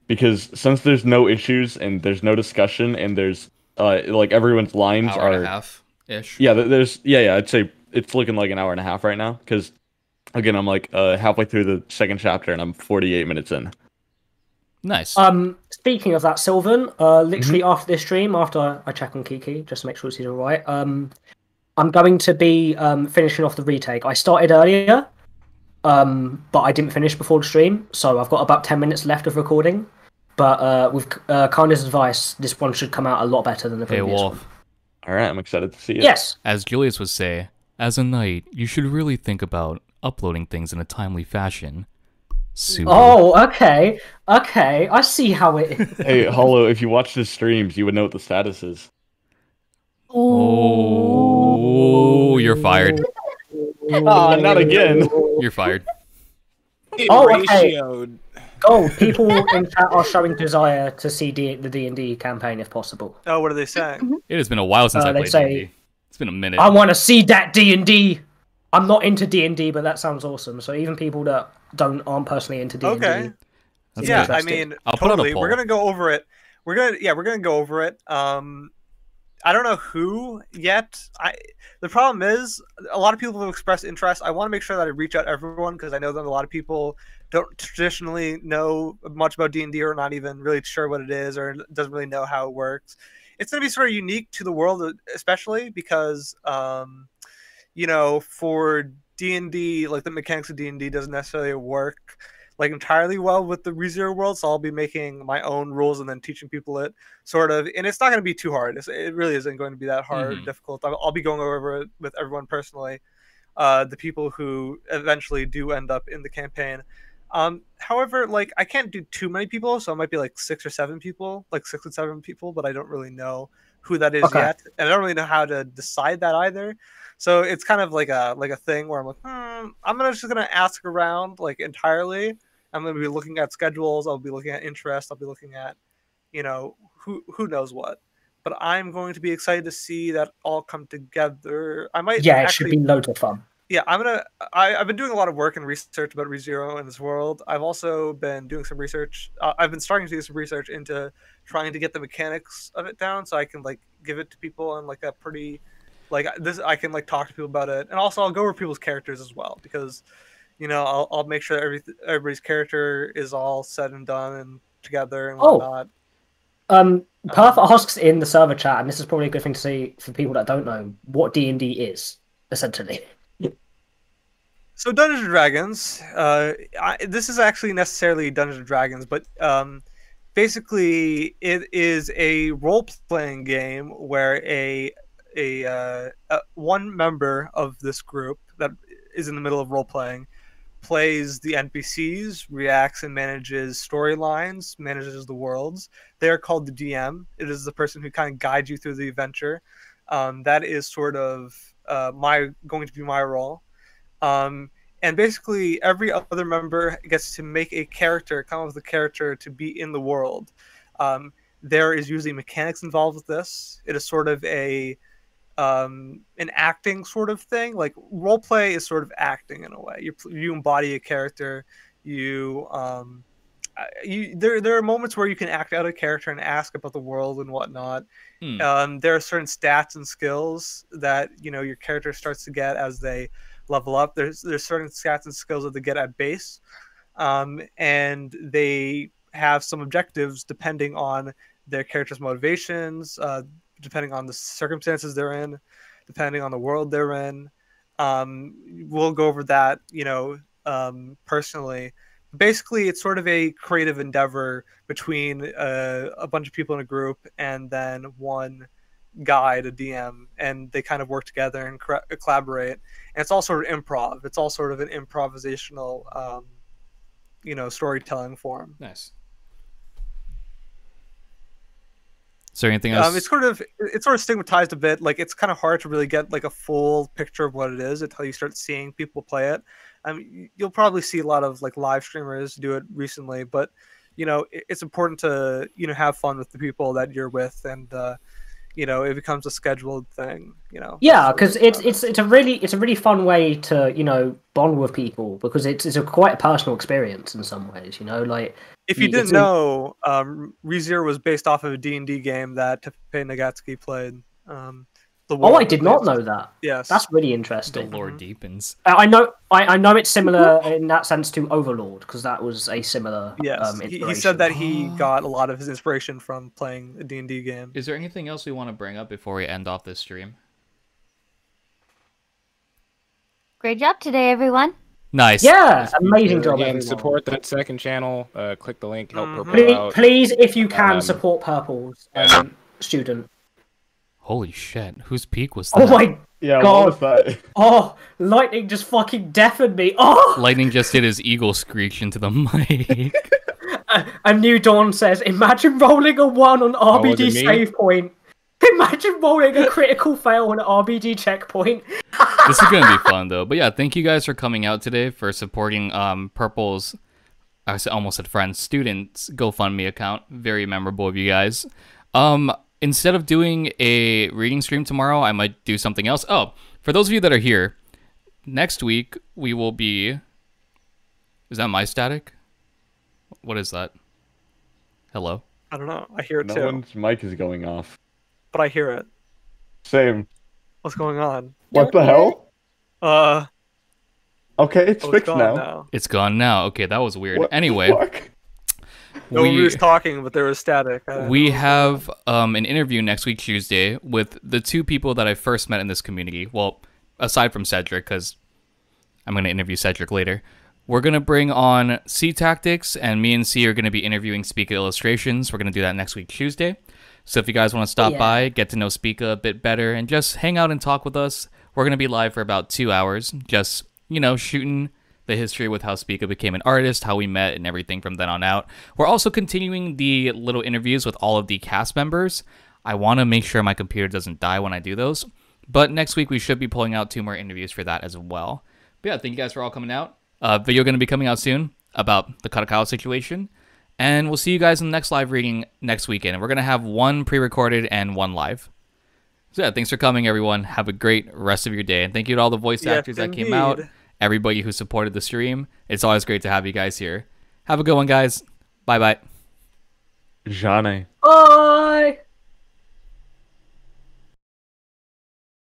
because since there's no issues and there's no discussion and there's uh like everyone's lines Hour are and a half ish. yeah there's yeah yeah I'd say it's looking like an hour and a half right now because again I'm like uh halfway through the second chapter and I'm 48 minutes in. Nice. Um, speaking of that, Sylvan, uh, literally Mm-hmm. after this stream, after I check on Kiki just to make sure she's all right, um, I'm going to be um finishing off the retake. I started earlier, um, but I didn't finish before the stream, so I've got about ten minutes left of recording. But uh, with uh, Kinda's advice, this one should come out a lot better than the hey, previous Wolf. one. All right, I'm excited to see it. Yes. As Julius would say, as a knight, you should really think about uploading things in a timely fashion. Super. Oh, okay, okay. I see how it is. Hey, Hollow, if you watch the streams, you would know what the status is. Oh, you're fired. Ah, not again. You're fired. Oh, okay. Oh, people in chat are showing desire to see D- the D and D campaign if possible. Oh, what are they saying? It has been a while since Uh, I played say- D&D. It's been a minute. I want to see that D and D. I'm not into D and D, but that sounds awesome. So even people that don't aren't personally into D and D, Okay. That's yeah. I mean, I'll put totally. We're gonna go over it. We're gonna, yeah, we're gonna go over it. Um, I don't know who yet. I the problem is a lot of people have expressed interest. I want to make sure that I reach out to everyone because I know that a lot of people don't traditionally know much about D and D or not even really sure what it is or doesn't really know how it works. It's gonna be sort of unique to the world, especially because um, you know, for D and D, like the mechanics of D and D doesn't necessarily work like entirely well with the ReZero world. So I'll be making my own rules and then teaching people it, sort of. And it's not going to be too hard. It's, it really isn't going to be that hard, Mhm. difficult. I'll, I'll be going over it with everyone personally, uh, the people who eventually do end up in the campaign. Um, however, like I can't do too many people, so it might be like six or seven people, like six or seven people, but I don't really know who that is Okay. yet, and I don't really know how to decide that either. So it's kind of like a like a thing where I'm like, hmm, I'm gonna just gonna ask around like entirely. I'm gonna be looking at schedules. I'll be looking at interest. I'll be looking at, you know, who who knows what. But I'm going to be excited to see that all come together. I might yeah, it should be loads of fun. yeah, I'm gonna. I, I've been doing a lot of work and research about ReZero in this world. I've also been doing some research. Uh, I've been starting to do some research into trying to get the mechanics of it down, so I can like give it to people in like a pretty, like this. I can like talk to people about it, and also I'll go over people's characters as well because, you know, I'll I'll make sure every everybody's character is all said and done and together and Oh. whatnot. Um, Perth asks in the server chat, and this is probably a good thing to see for people that don't know what D and D is essentially. So Dungeons and Dragons, uh, I, this is actually necessarily Dungeons and Dragons, but um, basically it is a role-playing game where a a, uh, uh one member of this group that is in the middle of role-playing plays the NPCs, reacts and manages storylines, manages the worlds. They are called the DM. It is the person who kind of guides you through the adventure. Um, that is sort of uh, my going to be my role. Um, and basically, every other member gets to make a character, come up with a character to be in the world. Um, there is usually mechanics involved with this. It is sort of a um, an acting sort of thing. Like role play is sort of acting in a way. You you embody a character. You um, you there there are moments where you can act out a character and ask about the world and whatnot. Hmm. Um, there are certain stats and skills that you know your character starts to get as they level up. There's there's certain stats and skills that they get at base, um, and they have some objectives depending on their character's motivations, uh, depending on the circumstances they're in, depending on the world they're in. Um, we'll go over that, you know, um, personally. Basically, it's sort of a creative endeavor between uh, a bunch of people in a group and then one guide, a DM, and they kind of work together and cor- collaborate. And it's all sort of improv. It's all sort of an improvisational, um, you know, storytelling form. Nice. Is there anything else? Um, it's sort of it's sort of stigmatized a bit. Like it's kind of hard to really get like a full picture of what it is until you start seeing people play it. I mean, you'll probably see a lot of like live streamers do it recently, but you know, it's important to you know have fun with the people that you're with, and uh, you know, it becomes a scheduled thing. You know. Yeah, because it's it's it's a really it's a really fun way to you know bond with people because it's it's a quite a personal experience in some ways. You know, like If you didn't know, um, ReZero was based off of a D&D game that Tappei Nagatsuki played. Um, Oh, I did not know that. Yes. That's really interesting. the lore deepens. I I know I, I know it's similar in that sense to Overlord because that was a similar. Yes, um, he, he said that he got a lot of his inspiration from playing a D&D game. Is there anything else we want to bring up before we end off this stream? Great job today, everyone. Nice. Yeah, amazing job, Again, everyone. support that second channel. Uh, click the link. Help Purple Please, out. please, if you can, Um, support Purple's um, student. Holy shit! Whose peak was that? Oh my Yeah, god! what was that? Oh, lightning just fucking deafened me. Oh, Lightning just did his eagle screech into the mic. a, a new dawn says, "Imagine rolling a one on Oh, was RBD it me? save point. Imagine rolling a critical fail on an RBD checkpoint." this is gonna be fun though. But yeah, thank you guys for coming out today for supporting um Purple's. I s- almost said friends, students GoFundMe account. Very memorable of you guys. Um, instead of doing a reading stream tomorrow, I might do something else. Oh, for those of you that are here, next week we will be. Is that my static? What is that? Hello. I don't know. I hear it No too, one's mic is going off. but I hear it. Same. What's going on? What the hell? Uh, Okay, it's oh, it's fixed gone now. now. It's gone now. Okay, that was weird. What the anyway, fuck? No one was talking, but there was static. We have um, an interview next week Tuesday with the two people that I first met in this community. Well, aside from Cedric, because I'm going to interview Cedric later. We're going to bring on C Tactics, and me and C are going to be interviewing Speaker Illustrations. We're going to do that next week, Tuesday. So if you guys want to stop Yeah. by, get to know Speaker a bit better, and just hang out and talk with us, we're going to be live for about two hours, just, you know, shooting the history with how Speaker became an artist, how we met, and everything from then on out. We're also continuing the little interviews with all of the cast members. I want to make sure my computer doesn't die when I do those. But next week we should be pulling out two more interviews for that as well. But yeah, thank you guys for all coming out. Uh, video going to be coming out soon about the Kadokawa situation. And we'll see you guys in the next live reading next weekend. And we're going to have one pre recorded and one live. So yeah, thanks for coming, everyone. Have a great rest of your day. And thank you to all the voice Yes, actors that came out, indeed. Everybody who supported the stream. It's always great to have you guys here. Have a good one, guys. Bye bye. Jane. Bye.